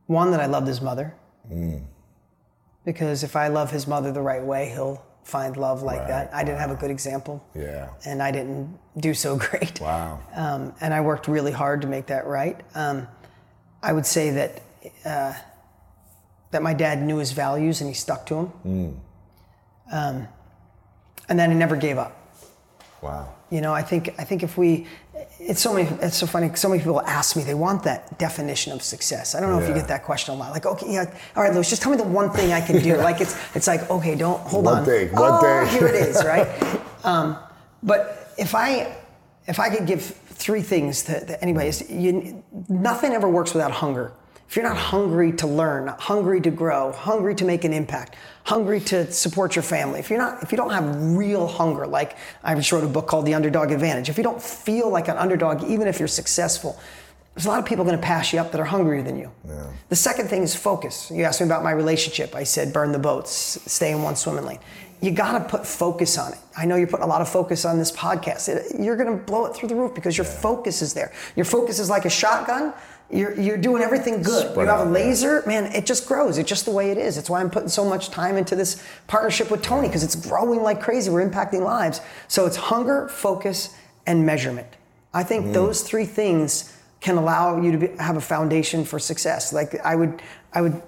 one that I loved his mother, because if I love his mother the right way, he'll find love like Right, that. I didn't have a good example, Yeah. and I didn't do so great. Wow. um, and I worked really hard to make that right. Um, I would say that uh, that my dad knew his values and he stuck to them, um, and then he never gave up. Wow. You know, I think I think if we, it's so many, it's so funny. So many people ask me, they want that definition of success. I don't know if you get that question a lot. Like, okay, yeah, all right, Lewis, just tell me the one thing I can do. like, it's it's like, okay, don't hold on. One on. thing, one oh, thing. here it is, right? um, but if I if I could give three things to, to anybody, is you, nothing ever works without hunger. If you're not hungry to learn, hungry to grow, hungry to make an impact, hungry to support your family, if you're not, if you don't have real hunger, like I just wrote a book called The Underdog Advantage. If you don't feel like an underdog, even if you're successful, there's a lot of people going to pass you up that are hungrier than you. The second thing is focus. You asked me about my relationship. I said burn the boats, stay in one swimming lane. You got to put focus on it. I know you're putting a lot of focus on this podcast. It- you're going to blow it through the roof because your focus is there. Your focus is like a shotgun. You're, you're doing everything good. Spread you have out, a yeah. laser, man, it just grows. It's just the way it is. It's why I'm putting so much time into this partnership with Tony because it's growing like crazy. We're impacting lives. So it's hunger, focus, and measurement. I think Mm. those three things can allow you to be, have a foundation for success. Like I would, I would,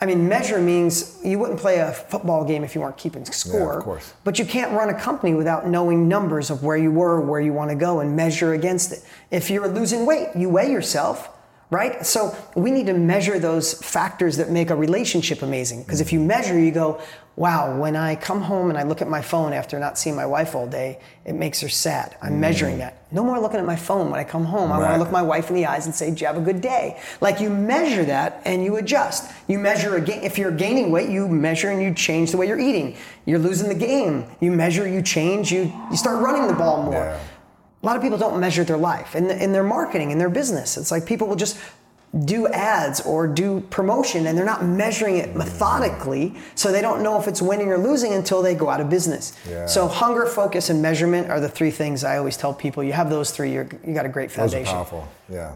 I mean, measure means you wouldn't play a football game if you weren't keeping score. Yeah, of course. But you can't run a company without knowing numbers of where you were, where you want to go, and measure against it. If you're losing weight, you weigh yourself, right? So we need to measure those factors that make a relationship amazing. Because if you mm-hmm. measure, you go, wow, when I come home and I look at my phone after not seeing my wife all day, it makes her sad. I'm measuring mm. that. No more looking at my phone when I come home. I want to look my wife in the eyes and say, "Did you have a good day?" Like you measure that and you adjust. You measure again. If you're gaining weight, you measure and you change the way you're eating. You're losing the game. You measure, you change, you you start running the ball more. Yeah. A lot of people don't measure their life in, in their marketing, in their business. It's like people will just do ads or do promotion and they're not measuring it methodically so they don't know if it's winning or losing until they go out of business Yeah. so hunger focus and measurement are the three things i always tell people you have those three you're, you got a great Those are foundation powerful. Yeah.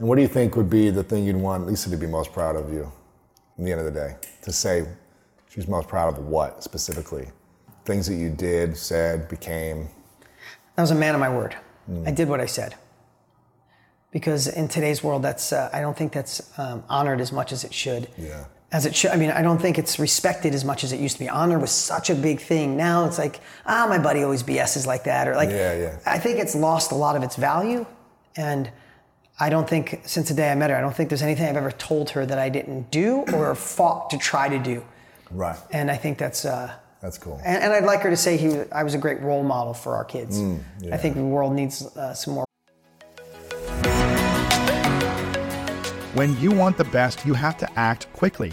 And what do you think would be the thing you'd want Lisa to be most proud of you in the end of the day? To say she's most proud of what specifically? Things that you did, said, became. I was a man of my word. Mm. I did what I said. Because in today's world, that's uh, I don't think that's um, honored as much as it should. Yeah. As it should. I mean, I don't think it's respected as much as it used to be. Honor was such a big thing. Now it's like, ah, my buddy always BS's like that, or like. Yeah, yeah. I think it's lost a lot of its value, and I don't think since the day I met her, I don't think there's anything I've ever told her that I didn't do or fought to try to do. Right. And I think that's. Uh, That's cool. and, and I'd like her to say he, I was a great role model for our kids. Mm, yeah. I think the world needs uh, some more. When you want the best, you have to act quickly,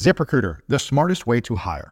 ZipRecruiter, the smartest way to hire.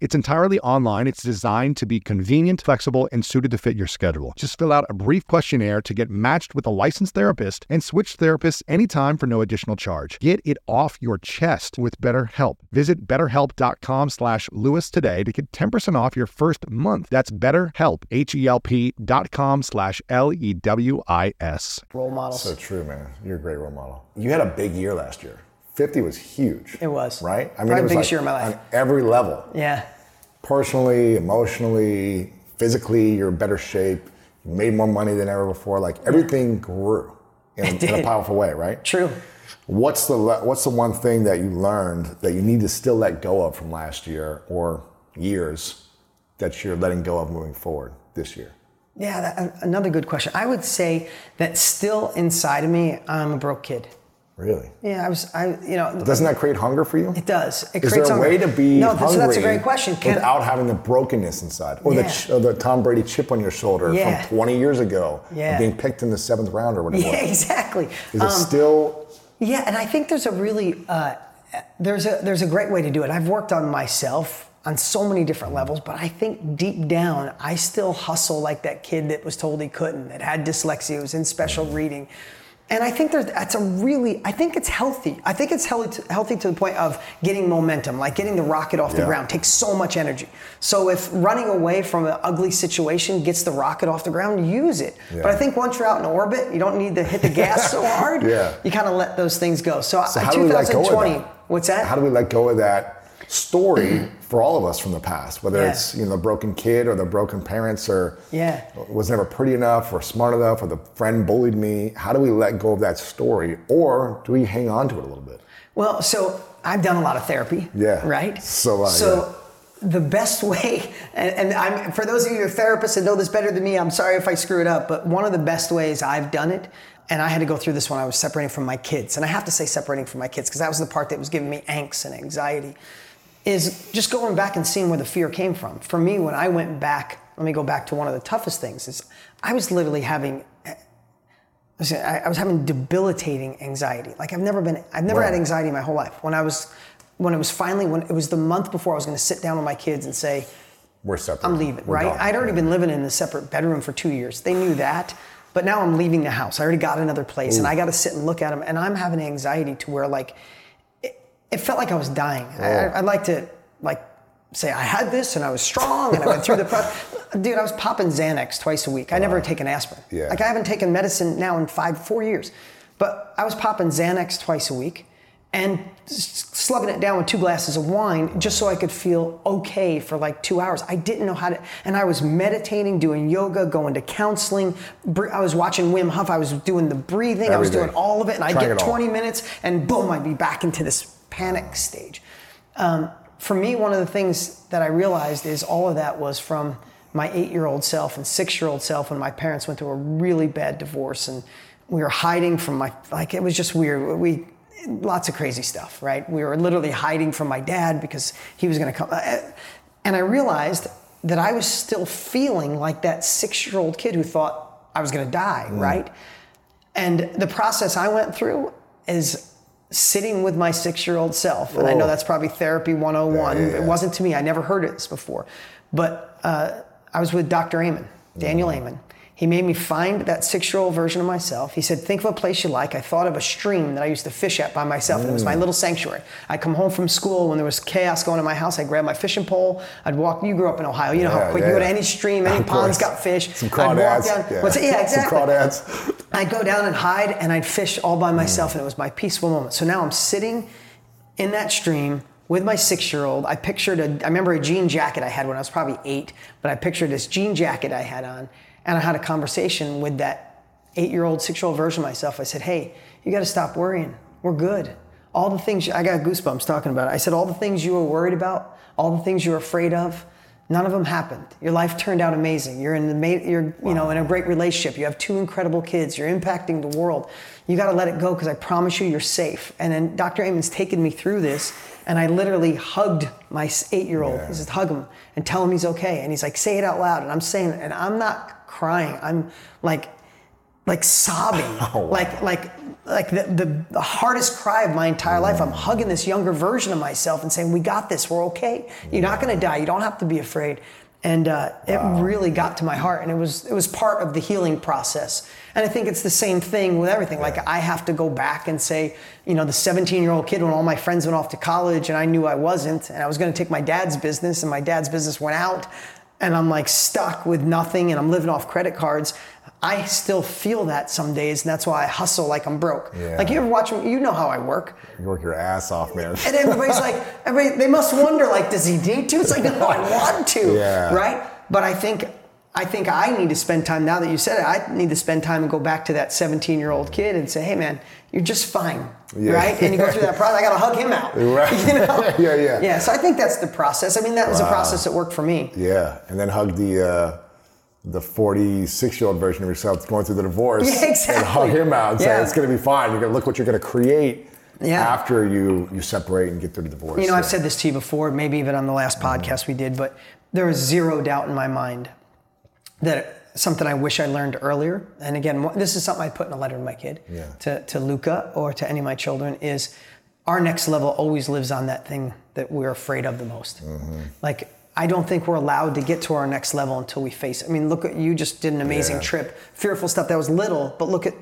It's entirely online. It's designed to be convenient, flexible, and suited to fit your schedule. Just fill out a brief questionnaire to get matched with a licensed therapist and switch therapists anytime for no additional charge. Get it off your chest with BetterHelp. Visit betterhelp.com slash Lewis today to get 10% off your first month. That's betterhelp, H-E-L-P dot com slash L-E-W-I-S. Role model. So true, man. You're a great role model. You had a big year last year. 50 was huge. It was. Right? I Probably it was biggest like year of my life. on every level. yeah. Personally, emotionally, physically, you're in better shape. You made more money than ever before. Like everything grew in, in a powerful way, right? True. What's the what's the one thing that you learned that you need to still let go of from last year or years that you're letting go of moving forward this year? Yeah, that, another good question. I would say that still inside of me, I'm a broke kid. Really? Yeah, I was, I, you know, Doesn't that create hunger for you? it does. It Is creates there a hunger. way to be no? hungry so that's a great question. Can, without having the brokenness inside, or the Yeah. ch- or the Tom Brady chip on your shoulder Yeah. from 20 years ago, Yeah. of being picked in the seventh round or whatever? yeah, exactly. Is it Um, still? Yeah, and I think there's a really uh, there's a there's a great way to do it. I've worked on myself on so many different levels, but I think deep down I still hustle like that kid that was told he couldn't, that had dyslexia, was in special reading. And I think there's, that's a really, I think it's healthy. I think it's healthy to, healthy to the point of getting momentum, like getting the rocket off the ground takes so much energy. So if running away from an ugly situation gets the rocket off the ground, use it. But I think once you're out in orbit, you don't need to hit the gas so hard. Yeah. You kind of let those things go. So, So uh, how do we let go of 2020, that? what's that? How do we let go of that story for all of us from the past? Whether Yeah. it's you know the broken kid or the broken parents or Yeah. was never pretty enough or smart enough or the friend bullied me. How do we let go of that story, or do we hang on to it a little bit? Well, so I've done a lot of therapy. Yeah. Right. So, uh, so the best way, and, and I'm for those of you who are therapists and know this better than me, I'm sorry if I screw it up, but one of the best ways I've done it, and I had to go through this when I was separating from my kids, and I have to say separating from my kids because that was the part that was giving me angst and anxiety, is just going back and seeing where the fear came from. For me, when I went back, let me go back to one of the toughest things is I was literally having I, was having debilitating anxiety. Like I've never been, I've never Wow. had anxiety my whole life. When I was, when it was finally, when it was the month before I was going to sit down with my kids and say, We're separate. I'm leaving, We're right? gone. I'd already been living in a separate bedroom for two years. They knew that. But now I'm leaving the house. I already got another place and I got to sit and look at them. And I'm having anxiety to where like, it, felt like I was dying. I, I, oh. I'd like to like say I had this and I was strong and I went through the process. Dude, I was popping Xanax twice a week. I never had taken aspirin. Yeah. Like I haven't taken medicine now in five, four years. But I was popping Xanax twice a week and slugging it down with two glasses of wine just so I could feel okay for like two hours. I didn't know how to, and I was meditating, doing yoga, going to counseling. I was watching Wim Hof. I was doing the breathing. I was Everything. doing all of it, and I'd get it all. 20 minutes, and boom, I'd be back into this panic stage. Um, for me, one of the things that I realized is all of that was from my eight-year-old self and six-year-old self when my parents went through a really bad divorce, and we were hiding from my like it was just weird. We lots of crazy stuff, right? We were literally hiding from my dad because he was going to come, uh, and I realized that I was still feeling like that six-year-old kid who thought I was going to die, right? And the process I went through is sitting with my six year old self. And I know Oh. that's probably therapy 101. Yeah, yeah, yeah. It wasn't to me, I never heard this before. But uh, I was with Dr. Amen, Daniel Mm. Amen. He made me find that six year old version of myself. He said, Think of a place you like. I thought of a stream that I used to fish at by myself, and it was Mm. my little sanctuary. I'd come home from school when there was chaos going on in my house. I'd grab my fishing pole. I'd walk. You grew up in Ohio. You know how quick yeah, you go to any stream, any Of pond's course. got fish. Some I'd walk crawdads. down. Yeah. What's it? Yeah, exactly. Some crawdads. I'd go down and hide and I'd fish all by myself and it was my peaceful moment. So now I'm sitting in that stream with my six year old. I pictured a, I remember a jean jacket I had when I was probably eight, but I pictured this jean jacket I had on and I had a conversation with that eight year old, six year old version of myself. I said, hey, you got to stop worrying. We're good. All the things, I got goosebumps talking about it. I said, all the things you were worried about, all the things you were afraid of, None of them happened. Your life turned out amazing. You're in the you're you know in a great relationship. You have two incredible kids. You're impacting the world. You got to let it go because I promise you, you're safe. And then Dr. Amen's taken me through this, and I literally hugged my eight-year-old. Yeah. He says, "Hug him and tell him he's okay." And he's like, "Say it out loud." And I'm saying and I'm not crying. I'm like like sobbing, Oh, wow. like like like the, the, hardest cry of my entire life. I'm hugging this younger version of myself and saying, "We got this. We're okay. You're not going to die. You don't have to be afraid." And uh, it really got to my heart, and it was it was part of the healing process. And I think it's the same thing with everything. Like I have to go back and say, you know, the 17 year old kid when all my friends went off to college, and I knew I wasn't, and I was going to take my dad's business, and my dad's business went out, and I'm like stuck with nothing, and I'm living off credit cards. I still feel that some days, and that's why I hustle like I'm broke. Yeah. Like you ever watch me? You know how I work. You work your ass off, man. And everybody's like, everybody, they must wonder, like, does he need to? It's like, no, I want to, Yeah. right? But I think, I think I need to spend time. Now that you said it, I need to spend time and go back to that 17 year old kid and say, hey, man, you're just fine, Yeah. right? And you go through that process. I got to hug him out, Right. You know? Yeah, yeah. Yeah. So I think that's the process. I mean, that was a process that worked for me. Yeah, and then hug the uh, the 46 year old version of yourself going through the divorce. Yeah, exactly. And hug him out and say Yeah. it's going to be fine. You're going to look what you're going to create Yeah. after you you separate and get through the divorce. You know, I've said this to you before, maybe even on the last podcast we did, but there is zero doubt in my mind that something I wish I learned earlier, and again, this is something I put in a letter to my kid, Yeah. to, to Luca or to any of my children, is our next level always lives on that thing that we're afraid of the most. Mm-hmm. Like, I don't think we're allowed to get to our next level until we face it. I mean, look at you just did an amazing Yeah. trip, fearful stuff that was little, but look at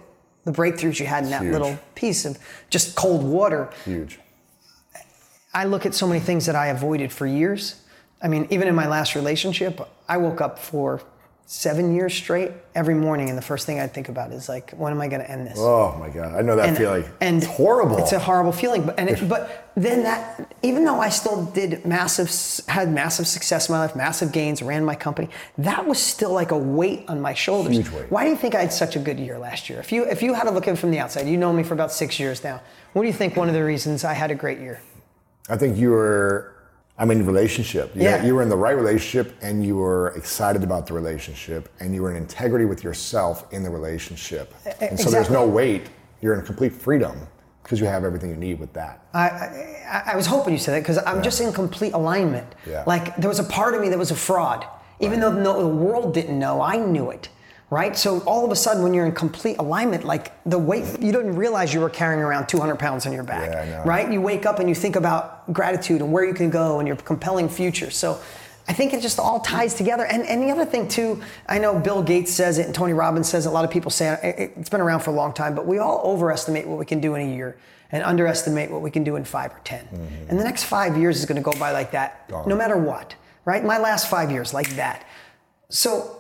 the breakthroughs you had in that Huge. little piece of just cold water. huge. I look at so many things that I avoided for years. I mean, even in my last relationship, I woke up for seven years straight every morning, and the first thing I'd think about is like, when am I going to end this? Oh my god, I know that feeling. And it's horrible. It's a horrible feeling. But and it, but then that, even though I still did massive, had massive success in my life, massive gains, ran my company, that was still like a weight on my shoulders. Huge weight. Why do you think I had such a good year last year? If you if you had to look at it from the outside, you know me for about six years now. What do you think? One of the reasons I had a great year. I think you were. I mean, relationship. You, Yeah. you were in the right relationship, and you were excited about the relationship, and you were in integrity with yourself in the relationship. And so there's no weight. You're in complete freedom because you have everything you need with that. I, I, I was hoping you said that because I'm just in complete alignment. Yeah. Like there was a part of me that was a fraud, even though no, the world didn't know, I knew it. Right? So all of a sudden, when you're in complete alignment, like the weight, you didn't realize you were carrying around 200 pounds on your back, Yeah, right? You wake up and you think about gratitude and where you can go and your compelling future. So I think it just all ties together. And, and the other thing too, I know Bill Gates says it and Tony Robbins says it, a lot of people say it, it- it's been around for a long time, but we all overestimate what we can do in a year and underestimate what we can do in five or 10. And the next five years is gonna go by like that, no matter what, right? My last five years, like that. So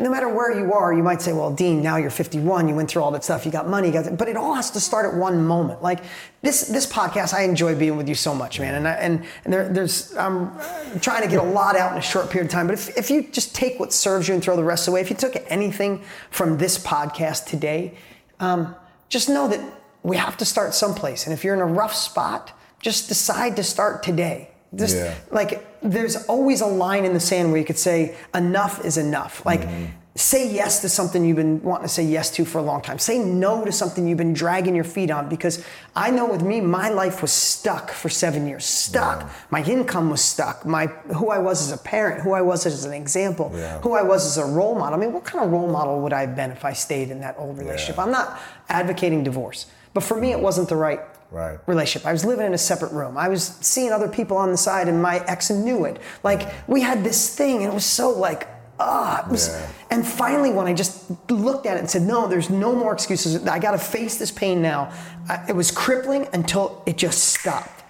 no matter where you are, you might say, well, Dean, now you're 51, you went through all that stuff, you got money, you got, but it all has to start at one moment. Like this, this podcast, I enjoy being with you so much, man. And, I, and, and there, there's, I'm trying to get a lot out in a short period of time. But if, if you just take what serves you and throw the rest away, if you took anything from this podcast today, um, just know that we have to start someplace. And if you're in a rough spot, just decide to start today. Just Yeah. like there's always a line in the sand where you could say enough is enough. Like mm-hmm. say yes to something you've been wanting to say yes to for a long time. Say no to something you've been dragging your feet on because I know with me my life was stuck for 7 years. Stuck. My income was stuck. My who I was as a parent, who I was as an example, Yeah. who I was as a role model. I mean, what kind of role model would I have been if I stayed in that old relationship? Yeah. I'm not advocating divorce. But for me it wasn't the right Right. relationship. I was living in a separate room. I was seeing other people on the side, and my ex knew it. Like we had this thing, and it was so like, ah. it was- Yeah. And finally, when I just looked at it and said, "No, there's no more excuses. I got to face this pain now." I, it was crippling until it just stopped,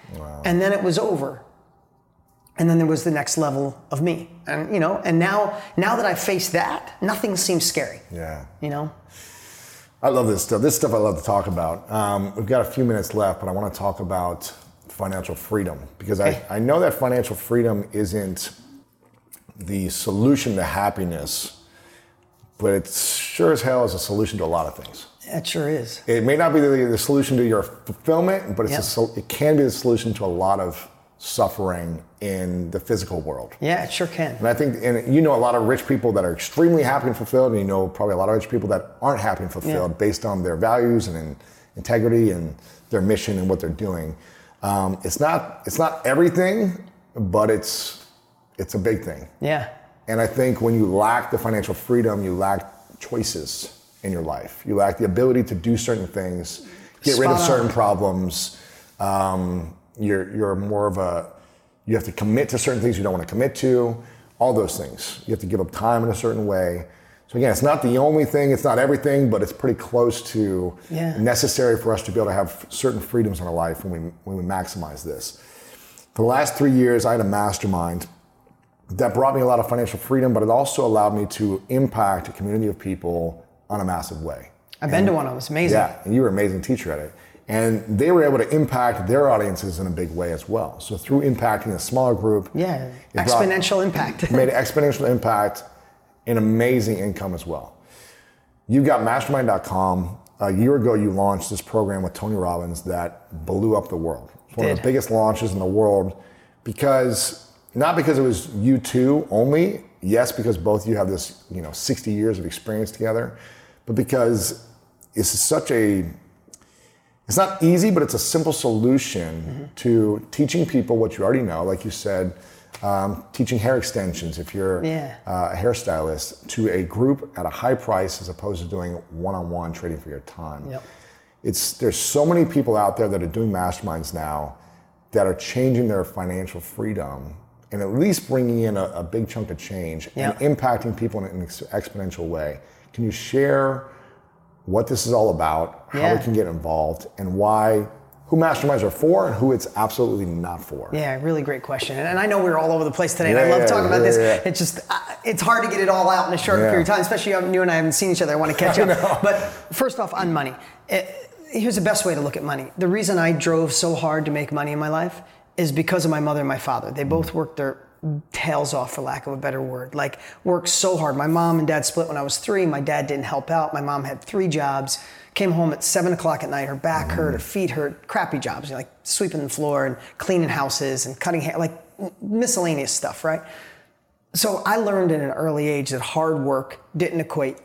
and then it was over. And then there was the next level of me, and you know, and now, now that I face that, nothing seems scary. Yeah. You know. I love this stuff. This stuff I love to talk about. Um, we've got a few minutes left, but I want to talk about financial freedom because. I, I know that financial freedom isn't the solution to happiness, but it sure as hell is a solution to a lot of things. It sure is. It may not be the, the solution to your fulfillment, but it's Yep. a, it can be the solution to a lot of suffering in the physical world. Yeah, it sure can. And I think, and you know, a lot of rich people that are extremely happy and fulfilled, and you know, probably a lot of rich people that aren't happy and fulfilled Yeah. based on their values and in, integrity and their mission and what they're doing. Um, it's not, it's not everything, but it's, it's a big thing. Yeah. And I think when you lack the financial freedom, you lack choices in your life. You lack the ability to do certain things, get rid of certain on. problems. Um, you're, you're more of a, you have to commit to certain things you don't want to commit to, all those things. You have to give up time in a certain way. So again, it's not the only thing, it's not everything, but it's pretty close to Yeah. necessary for us to be able to have certain freedoms in our life when we, when we maximize this. For the last three years, I had a mastermind that brought me a lot of financial freedom, but it also allowed me to impact a community of people on a massive way. I've been to one of them. It's amazing. Yeah, and you were an amazing teacher at it. And they were able to impact their audiences in a big way as well. So through impacting a smaller group, Yeah, it brought- exponential impact. made exponential impact and amazing income as well. You've got mastermind.com. A year ago, you launched this program with Tony Robbins that blew up the world. It's one of the biggest launches in the world because not because it was you two only. Yes, because both of you have this, you know, 60 years of experience together, but because it's such a it's not easy, but it's a simple solution to teaching people what you already know. Like you said, um, teaching hair extensions if you're Yeah. uh, a hairstylist to a group at a high price as opposed to doing one-on-one trading for your time. Yep. It's there's so many people out there that are doing masterminds now that are changing their financial freedom and at least bringing in a, a big chunk of change Yeah. and impacting people in an ex- exponential way. Can you share what this is all about, how we can get involved, and why, who masterminds are for and who it's absolutely not for? Yeah, really great question. And, I know we're all over the place today, and I Yeah, love yeah, talking about yeah, this. yeah. It's just, uh, it's hard to get it all out in a short Yeah. period of time, especially you and I haven't seen each other. I want to catch up. But first off, on money, eh, here's the best way to look at money. The reason I drove so hard to make money in my life is because of my mother and my father. They both worked their tails off, for lack of a better word. Like, worked so hard. My mom and dad split when I was three. My dad didn't help out. My mom had three jobs. Came home at seven o'clock at night. Her back hurt, her feet hurt. Crappy jobs, like sweeping the floor and cleaning houses and cutting hair, like miscellaneous stuff, right? So I learned at an early age that hard work didn't equate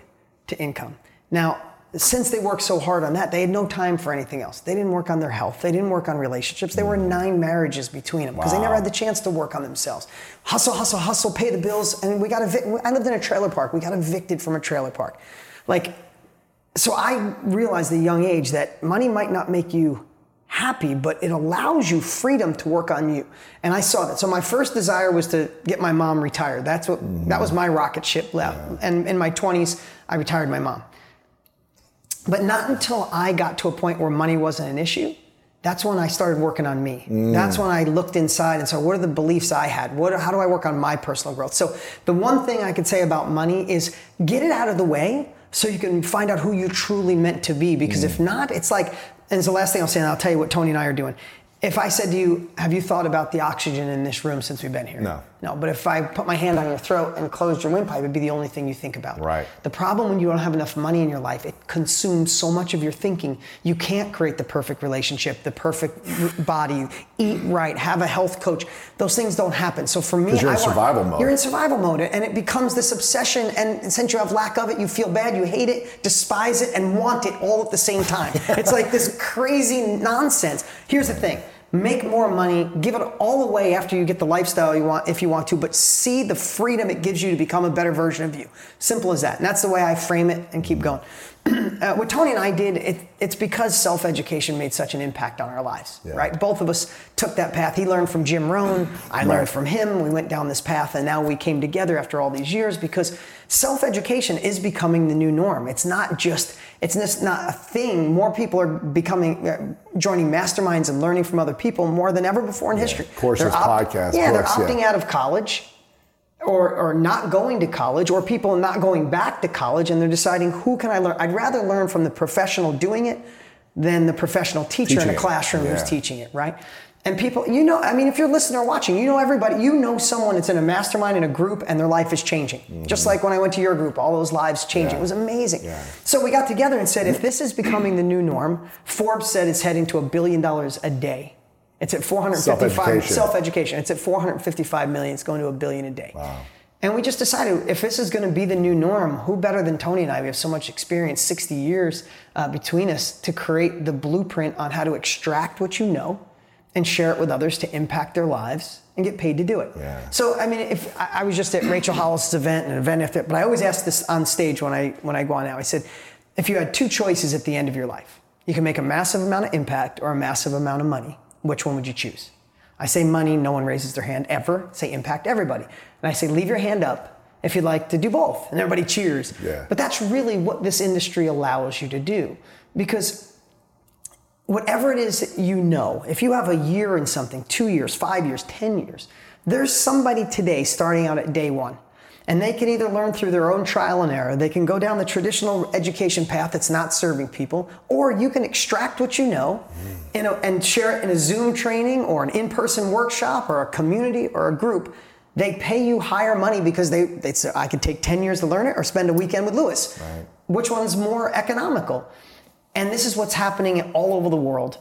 to income. Now, since they worked so hard on that, they had no time for anything else. They didn't work on their health. They didn't work on relationships. There were mm. nine marriages between them because they never had the chance to work on themselves. Hustle, hustle, hustle, pay the bills. And we got evicted. I lived in a trailer park. We got evicted from a trailer park. Like, so I realized at a young age that money might not make you happy, but it allows you freedom to work on you. And I saw that. So my first desire was to get my mom retired. That's what that was mm. my rocket ship. left. And in my 20s, I retired my mom. But not until I got to a point where money wasn't an issue. That's when I started working on me. That's when I looked inside and said, what are the beliefs I had? What, how do I work on my personal growth? So, the one thing I could say about money is get it out of the way so you can find out who you truly meant to be. Because if not, it's like, and it's the last thing I'll say, and I'll tell you what Tony and I are doing. If I said to you, have you thought about the oxygen in this room since we've been here? No. No, but if I put my hand on your throat and closed your windpipe, it'd be the only thing you think about. Right. The problem when you don't have enough money in your life, it consumes so much of your thinking. You can't create the perfect relationship, the perfect body, eat right, have a health coach. Those things don't happen. So for me, you're in I want- survival mode. You're in survival mode, and it becomes this obsession. And since you have lack of it, you feel bad, you hate it, despise it, and want it all at the same time. it's like this crazy nonsense. Here's the thing make more money, give it all away after you get the lifestyle you want, if you want to, but see the freedom it gives you to become a better version of you. Simple as that. And that's the way I frame it and keep going. uh, what Tony and I did, it, it's because self education made such an impact on our lives, Yeah. right? Both of us took that path. He learned from Jim Rohn, I learned from him. We went down this path, and now we came together after all these years because self education is becoming the new norm. It's not just, it's just not a thing. More people are becoming, uh, joining masterminds and learning from other people more than ever before in history. Courses, opt- podcasts, Yeah, books, they're yeah. opting out of college or, or not going to college or people not going back to college and they're deciding who can I learn. I'd rather learn from the professional doing it than the professional teacher in Teaching a it, classroom who's teaching it, right? And people, you know, I mean, if you're listening or watching, you know everybody, you know someone that's in a mastermind in a group and their life is changing. Just like when I went to your group, all those lives changing. Mm-hmm. Yeah. It was amazing. Yeah. So we got together and said, if this is becoming the new norm, Forbes said it's heading to a billion dollars a day. It's at 455 Self-education. self-education. It's at 455 million. It's going to a billion a day. Wow. And we just decided if this is going to be the new norm, who better than Tony and I? We have so much experience, 60 years uh, between us, to create the blueprint on how to extract what you know and share it with others to impact their lives and get paid to do it. Yeah. So I mean, if I, I was just at Rachel Hollis' event, and an event after, but I always ask this on stage when I when I go on now. I said, if you had two choices at the end of your life, you can make a massive amount of impact or a massive amount of money. Which one would you choose? I say money, no one raises their hand ever. Say impact, everybody. And I say leave your hand up if you'd like to do both, and everybody cheers. Yeah. But that's really what this industry allows you to do, because whatever it is that you know, if you have a year in something, two years, five years, 10 years, there's somebody today starting out at day one. And they can either learn through their own trial and error, they can go down the traditional education path that's not serving people, or you can extract what you know a, and share it in a Zoom training or an in person workshop or a community or a group. They pay you higher money because they, they say, I could take 10 years to learn it or spend a weekend with Lewis. Which one's more economical? And this is what's happening all over the world.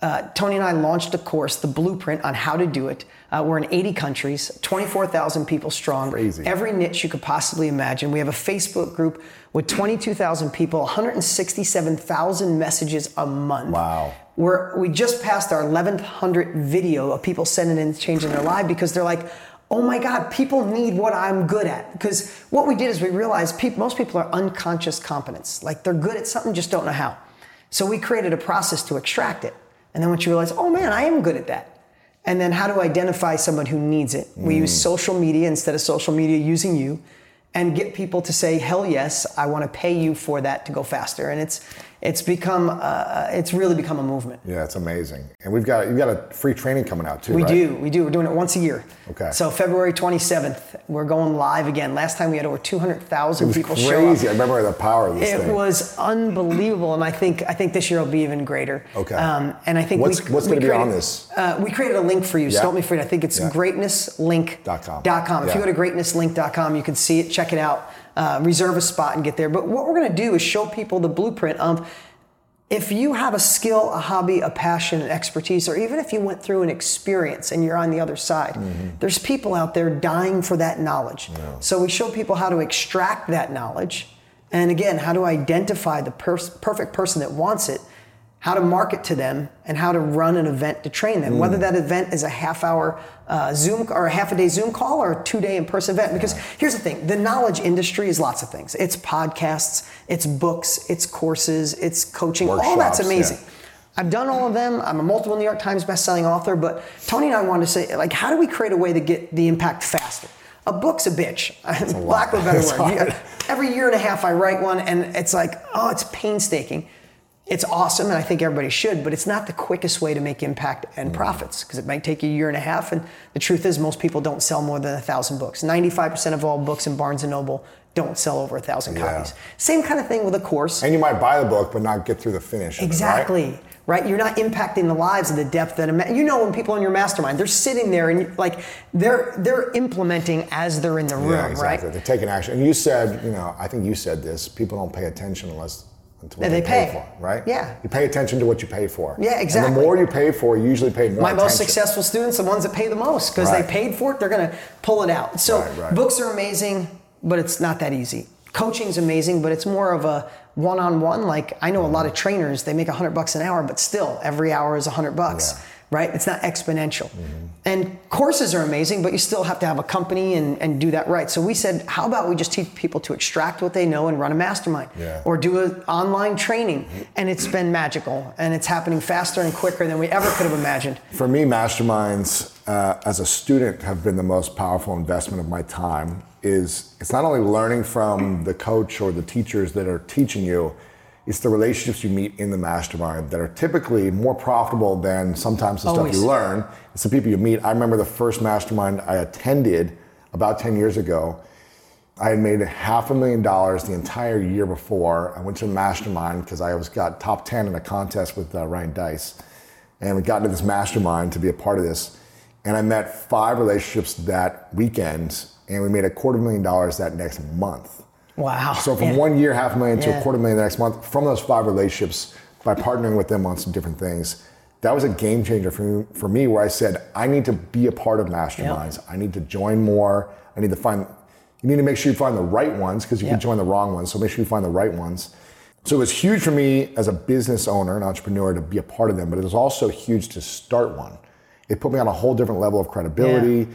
Uh, Tony and I launched a course, The Blueprint, on how to do it. Uh, we're in 80 countries, 24,000 people strong. Crazy. Every niche you could possibly imagine. We have a Facebook group with 22,000 people, 167,000 messages a month. Wow. We're, we just passed our 1100 video of people sending in changing their life because they're like, oh my God, people need what I'm good at. Because what we did is we realized most people are unconscious competence. Like they're good at something, just don't know how. So we created a process to extract it. And then once you realize, oh man, I am good at that. And then how to identify someone who needs it. We mm. use social media instead of social media using you and get people to say, hell yes, I want to pay you for that to go faster. And it's, it's become, uh, it's really become a movement. Yeah, it's amazing. And we've got you've got a free training coming out too. We right? do, we do. We're doing it once a year. Okay. So February 27th, we're going live again. Last time we had over 200,000 It was people show up. crazy. I remember the power of this It thing. was unbelievable, and I think I think this year will be even greater. Okay. Um, and I think What's- we, what's gonna be on this? Uh, we created a link for you. Yeah. So help me free. I think it's Yeah. greatnesslink.com. Com. If you go to greatnesslink.com, you can see it, check it out, uh, reserve a spot, and get there. But what we're going to do is show people the blueprint of if you have a skill, a hobby, a passion, an expertise, or even if you went through an experience and you're on the other side, Mm-hmm. there's people out there dying for that knowledge. So we show people how to extract that knowledge And again, how to identify the pers- perfect person that wants it, how to market to them, and how to run an event to train them. Whether that event is a half hour uh, Zoom or a half a day Zoom call or a two day in person event. Because here's the thing the knowledge industry is lots of things it's podcasts, it's books, it's courses, it's coaching, Workshops, all that's Workshops, yeah. amazing. I've done all of them. I'm a multiple New York Times bestselling author, but Tony and I wanted to say, like, how do we create a way to get the impact faster? A book's a bitch. Lack of a better word. Every year and a half, I write one, and it's like, oh, it's painstaking. It's awesome, and I think everybody should, but it's not the quickest way to make impact and Mm. profits because it might take you a year and a half. And the truth is, most people don't sell more than a thousand books. 95% of all books in Barnes and Noble don't sell over a thousand Yeah. copies. Same kind of thing with a course. And you might buy the book, but not get through the finish. of it, right? Exactly. Right? You're not impacting the lives of the depth that a ma- you know when people in your mastermind they're sitting there and like they're they're implementing as they're in the room, Yeah, exactly. right? They're taking action. And you said, you know, I think you said this. People don't pay attention unless until what they, they pay. pay. for, right? Yeah. You pay attention to what you pay for. Yeah, And exactly. the more you pay for, you usually pay more. My most successful students, the ones that pay the most, because Right. they paid for it, they're gonna pull it out. So Right, right. books are amazing, but it's not that easy. Coaching's amazing, but it's more of a one-on-one. Like I know a lot of trainers, they make a hundred bucks an hour, but still every hour is a hundred bucks. Yeah. Right? It's not exponential. Mm-hmm. And courses are amazing, but you still have to have a company and, and do that right. So we said, how about we just teach people to extract what they know and run a mastermind Yeah. or do an online training? And it's been magical and it's happening faster and quicker than we ever could have imagined. For me, masterminds uh, as a student have been the most powerful investment of my time. Is it's not only learning from the coach or the teachers that are teaching you, it's the relationships you meet in the mastermind that are typically more profitable than sometimes the Always. stuff you learn. It's the people you meet. I remember the first mastermind I attended about 10 years ago. I had made half a million dollars the entire year before. I went to a mastermind because I was got top 10 in a contest with uh, Ryan Deiss. And we got into this mastermind to be a part of this. And I met five relationships that weekend, and we made a quarter million dollars that next month. Wow. So from Yeah. one year, half a million to Yeah. a quarter million the next month, from those five relationships, by partnering with them on some different things, that was a game changer for me, for me where I said, I need to be a part of masterminds. I need to join more. I need to find, you need to make sure you find the right ones because you Yeah. can join the wrong ones. So make sure you find the right ones. So it was huge for me as a business owner, an entrepreneur, to be a part of them, but it was also huge to start one. It put me on a whole different level of credibility.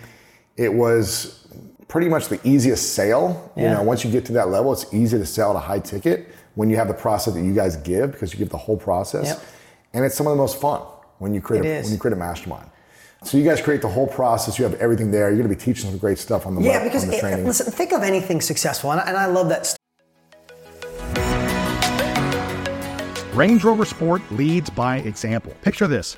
It was pretty much the easiest sale. You know, once you get to that level, it's easy to sell at a high ticket when you have the process that you guys give because you give the whole process. Yep. And it's some of the most fun when you create a, when you create a mastermind. So you guys create the whole process. You have everything there. You're going to be teaching some great stuff on the Yeah, web, because on the it- listen, think of anything successful, and I, and I love that. Range Rover Sport leads by example. Picture this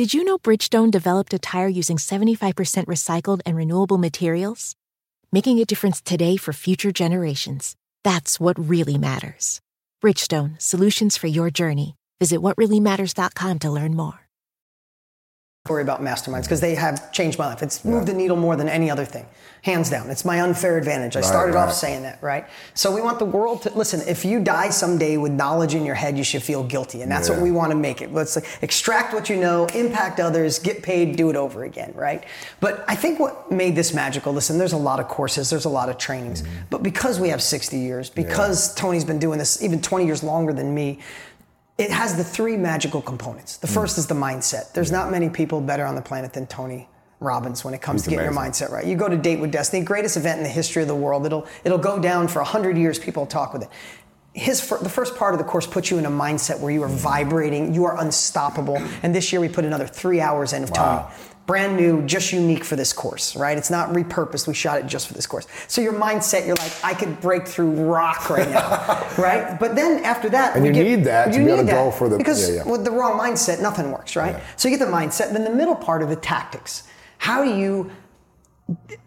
Did you know Bridgestone developed a tire using 75% recycled and renewable materials? Making a difference today for future generations. That's what really matters. Bridgestone, solutions for your journey. Visit whatreallymatters.com to learn more. Story about masterminds because they have changed my life. It's moved the needle more than any other thing, hands down. It's my unfair advantage. I started right. off saying that, right? So we want the world to listen. If you die someday with knowledge in your head, you should feel guilty, and that's what we want to make it. Let's extract what you know, impact others, get paid, do it over again, right? But I think what made this magical. Listen, there's a lot of courses, there's a lot of trainings, Mm-hmm. but because we have 60 years, because Tony's been doing this even 20 years longer than me it has the three magical components. The first is the mindset. There's not many people better on the planet than Tony Robbins when it comes He's to getting your mindset right. You go to Date with Destiny, greatest event in the history of the world. It'll it'll go down for 100 years people talk with it. his the first part of the course puts you in a mindset where you are vibrating, you are unstoppable. And this year we put another three hours in of Tony. Brand new, just unique for this course, right? It's not repurposed. We shot it just for this course. So your mindset, you're like, I could break through rock right now, right? But then after that, And you get- need that to you be able need to go for the- because yeah, yeah. with the wrong mindset, nothing works, right? So you get the mindset. Then the middle part of the tactics. How do you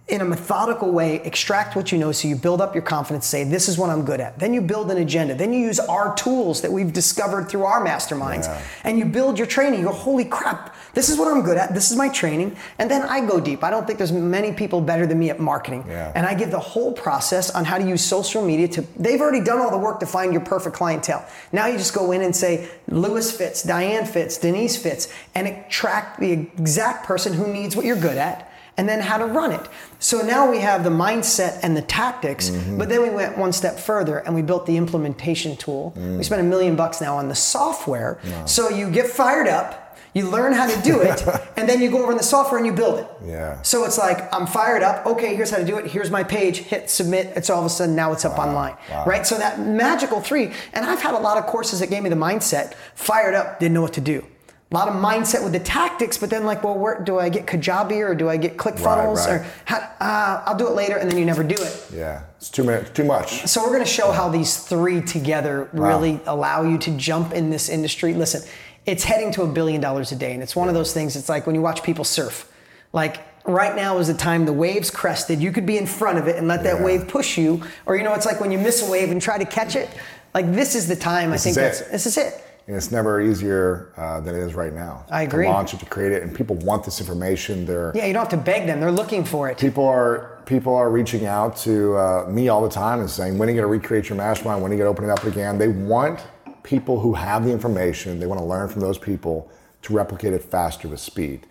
in a methodical way, extract what you know so you build up your confidence, say, this is what I'm good at. Then you build an agenda. Then you use our tools that we've discovered through our masterminds Yeah. and you build your training. You go, holy crap, this is what I'm good at. This is my training. And then I go deep. I don't think there's many people better than me at marketing. Yeah. And I give the whole process on how to use social media to, they've already done all the work to find your perfect clientele. Now you just go in and say, Lewis fits, Diane fits, Denise fits, and attract the exact person who needs what you're good at and then how to run it. So now we have the mindset and the tactics, mm-hmm. but then we went one step further and we built the implementation tool. We mm. spent a million bucks now on the software. So you get fired up, you learn how to do it, and then you go over in the software and you build it. Yeah. So it's like, I'm fired up. Okay, here's how to do it. Here's my page. Hit submit. It's all of a sudden now it's up online. Right? So that magical three, and I've had a lot of courses that gave me the mindset, fired up, didn't know what to do. A lot of mindset with the tactics, but then like, well, where do I get Kajabi or do I get ClickFunnels Right, right. or how, uh, I'll do it later, and then you never do it. Yeah, it's too much. Too much. So we're going to show how these three together really allow you to jump in this industry. Listen, it's heading to a billion dollars a day, and it's one of those things. It's like when you watch people surf. Like right now is the time the waves crested. You could be in front of it and let that Yeah. wave push you, or you know, it's like when you miss a wave and try to catch it. Like this is the time. I think that's this is it. And it's never easier uh, than it is right now. I agree. To launch it, to create it, and people want this information. They're Yeah, you don't have to beg them. They're looking for it. people are people are reaching out to uh, me all the time and saying, "When are you going to recreate your mastermind? When are you going to open it up again?" They want people who have the information. They want to learn from those people to replicate it faster with speed.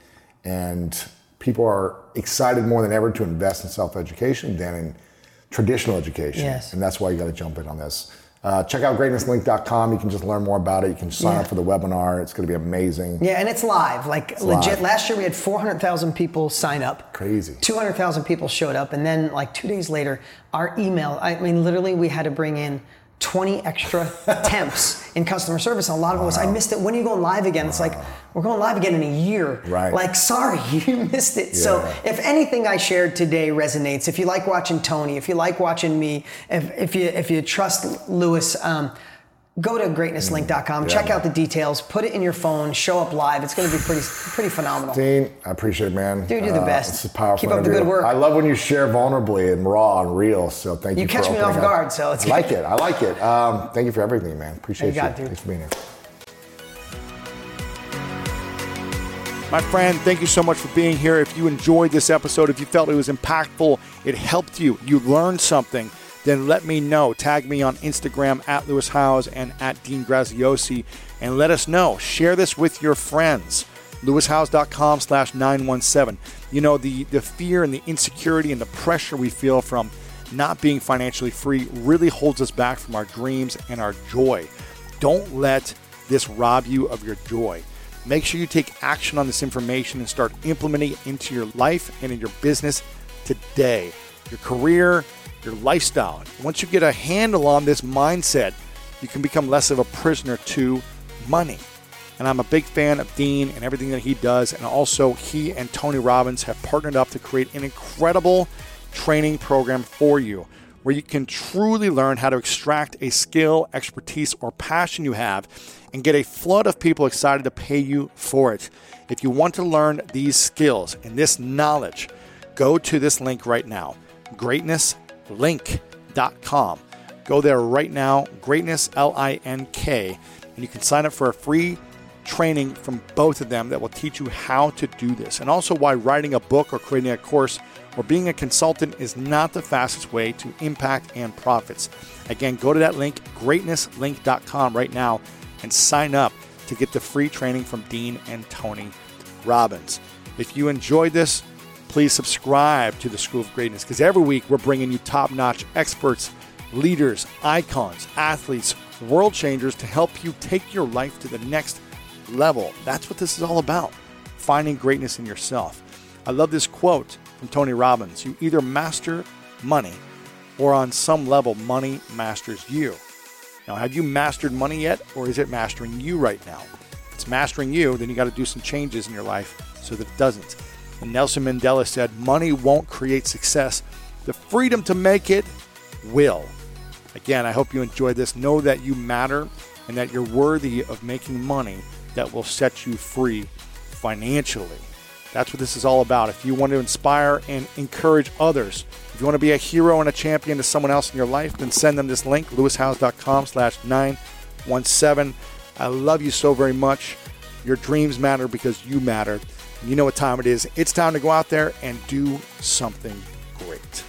And people are excited more than ever to invest in self-education than in traditional education. Yes. And that's why you got to jump in on this. Uh, check out greatnesslink.com. You can just learn more about it. You can sign Yeah. up for the webinar. It's going to be amazing. Yeah, and it's live. Like legit. live. Last year we had 400,000 people sign up. Crazy. 200,000 people showed up, and then like two days later, our email. I mean, literally, we had to bring in 20 extra temps in customer service. And a lot of us, I missed it. When are you going live again? It's like we're going live again in a year. Right. Like, sorry, you missed it. So if anything I shared today resonates, if you like watching Tony, if you like watching me, if, if you if you trust Lewis. Um, Go to greatnesslink.com, check Yeah. out the details, put it in your phone, show up live. It's going to be pretty pretty phenomenal. Dean, I appreciate it, man. Dude, you're the Uh, best. It's a powerful Keep up the good work. I love when you share vulnerably and raw and real. So thank you. You for catch me off up. guard, so it's I like it. I like it. Um, thank you for everything, man. Appreciate You got it, dude. Thanks for being here. My friend, thank you so much for being here. If you enjoyed this episode, if you felt it was impactful, it helped you, you learned something, then let me know. Tag me on Instagram at Lewis Howes and at Dean Graziosi and let us know. Share this with your friends. LewisHowes.com slash 917. You know, the, the fear and the insecurity and the pressure we feel from not being financially free really holds us back from our dreams and our joy. Don't let this rob you of your joy. Make sure you take action on this information and start implementing it into your life and in your business today, your career, your lifestyle. Once you get a handle on this mindset, you can become less of a prisoner to money. And I'm a big fan of Dean and everything that he does. And also, he and Tony Robbins have partnered up to create an incredible training program for you where you can truly learn how to extract a skill, expertise, or passion you have and get a flood of people excited to pay you for it. If you want to learn these skills and this knowledge, go to this link right now greatnesslink.com. Go there right now, greatness, L I N K, and you can sign up for a free training from both of them that will teach you how to do this and also why writing a book or creating a course or being a consultant is not the fastest way to impact and profits. Again, go to that link, greatnesslink.com right now and sign up to get the free training from Dean and Tony Robbins. If you enjoyed this, please subscribe to the School of Greatness because every week we're bringing you top notch experts, leaders, icons, athletes, world changers to help you take your life to the next level. That's what this is all about finding greatness in yourself. I love this quote from Tony Robbins You either master money, or on some level, money masters you. Now, have you mastered money yet, or is it mastering you right now? If it's mastering you, then you got to do some changes in your life so that it doesn't. And Nelson Mandela said, Money won't create success, the freedom to make it will. Again, I hope you enjoyed this. Know that you matter and that you're worthy of making money that will set you free financially. That's what this is all about. If you want to inspire and encourage others, if you want to be a hero and a champion to someone else in your life, then send them this link, lewishowes.com slash 917. I love you so very much. Your dreams matter because you matter. You know what time it is. It's time to go out there and do something great.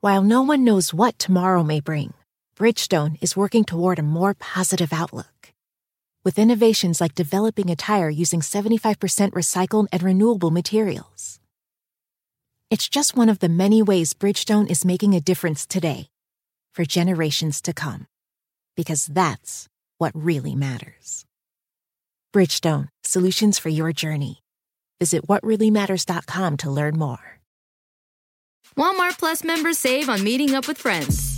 While no one knows what tomorrow may bring, Bridgestone is working toward a more positive outlook. With innovations like developing a tire using 75% recycled and renewable materials. It's just one of the many ways Bridgestone is making a difference today for generations to come. Because that's what really matters. Bridgestone, solutions for your journey. Visit whatreallymatters.com to learn more. Walmart Plus members save on meeting up with friends.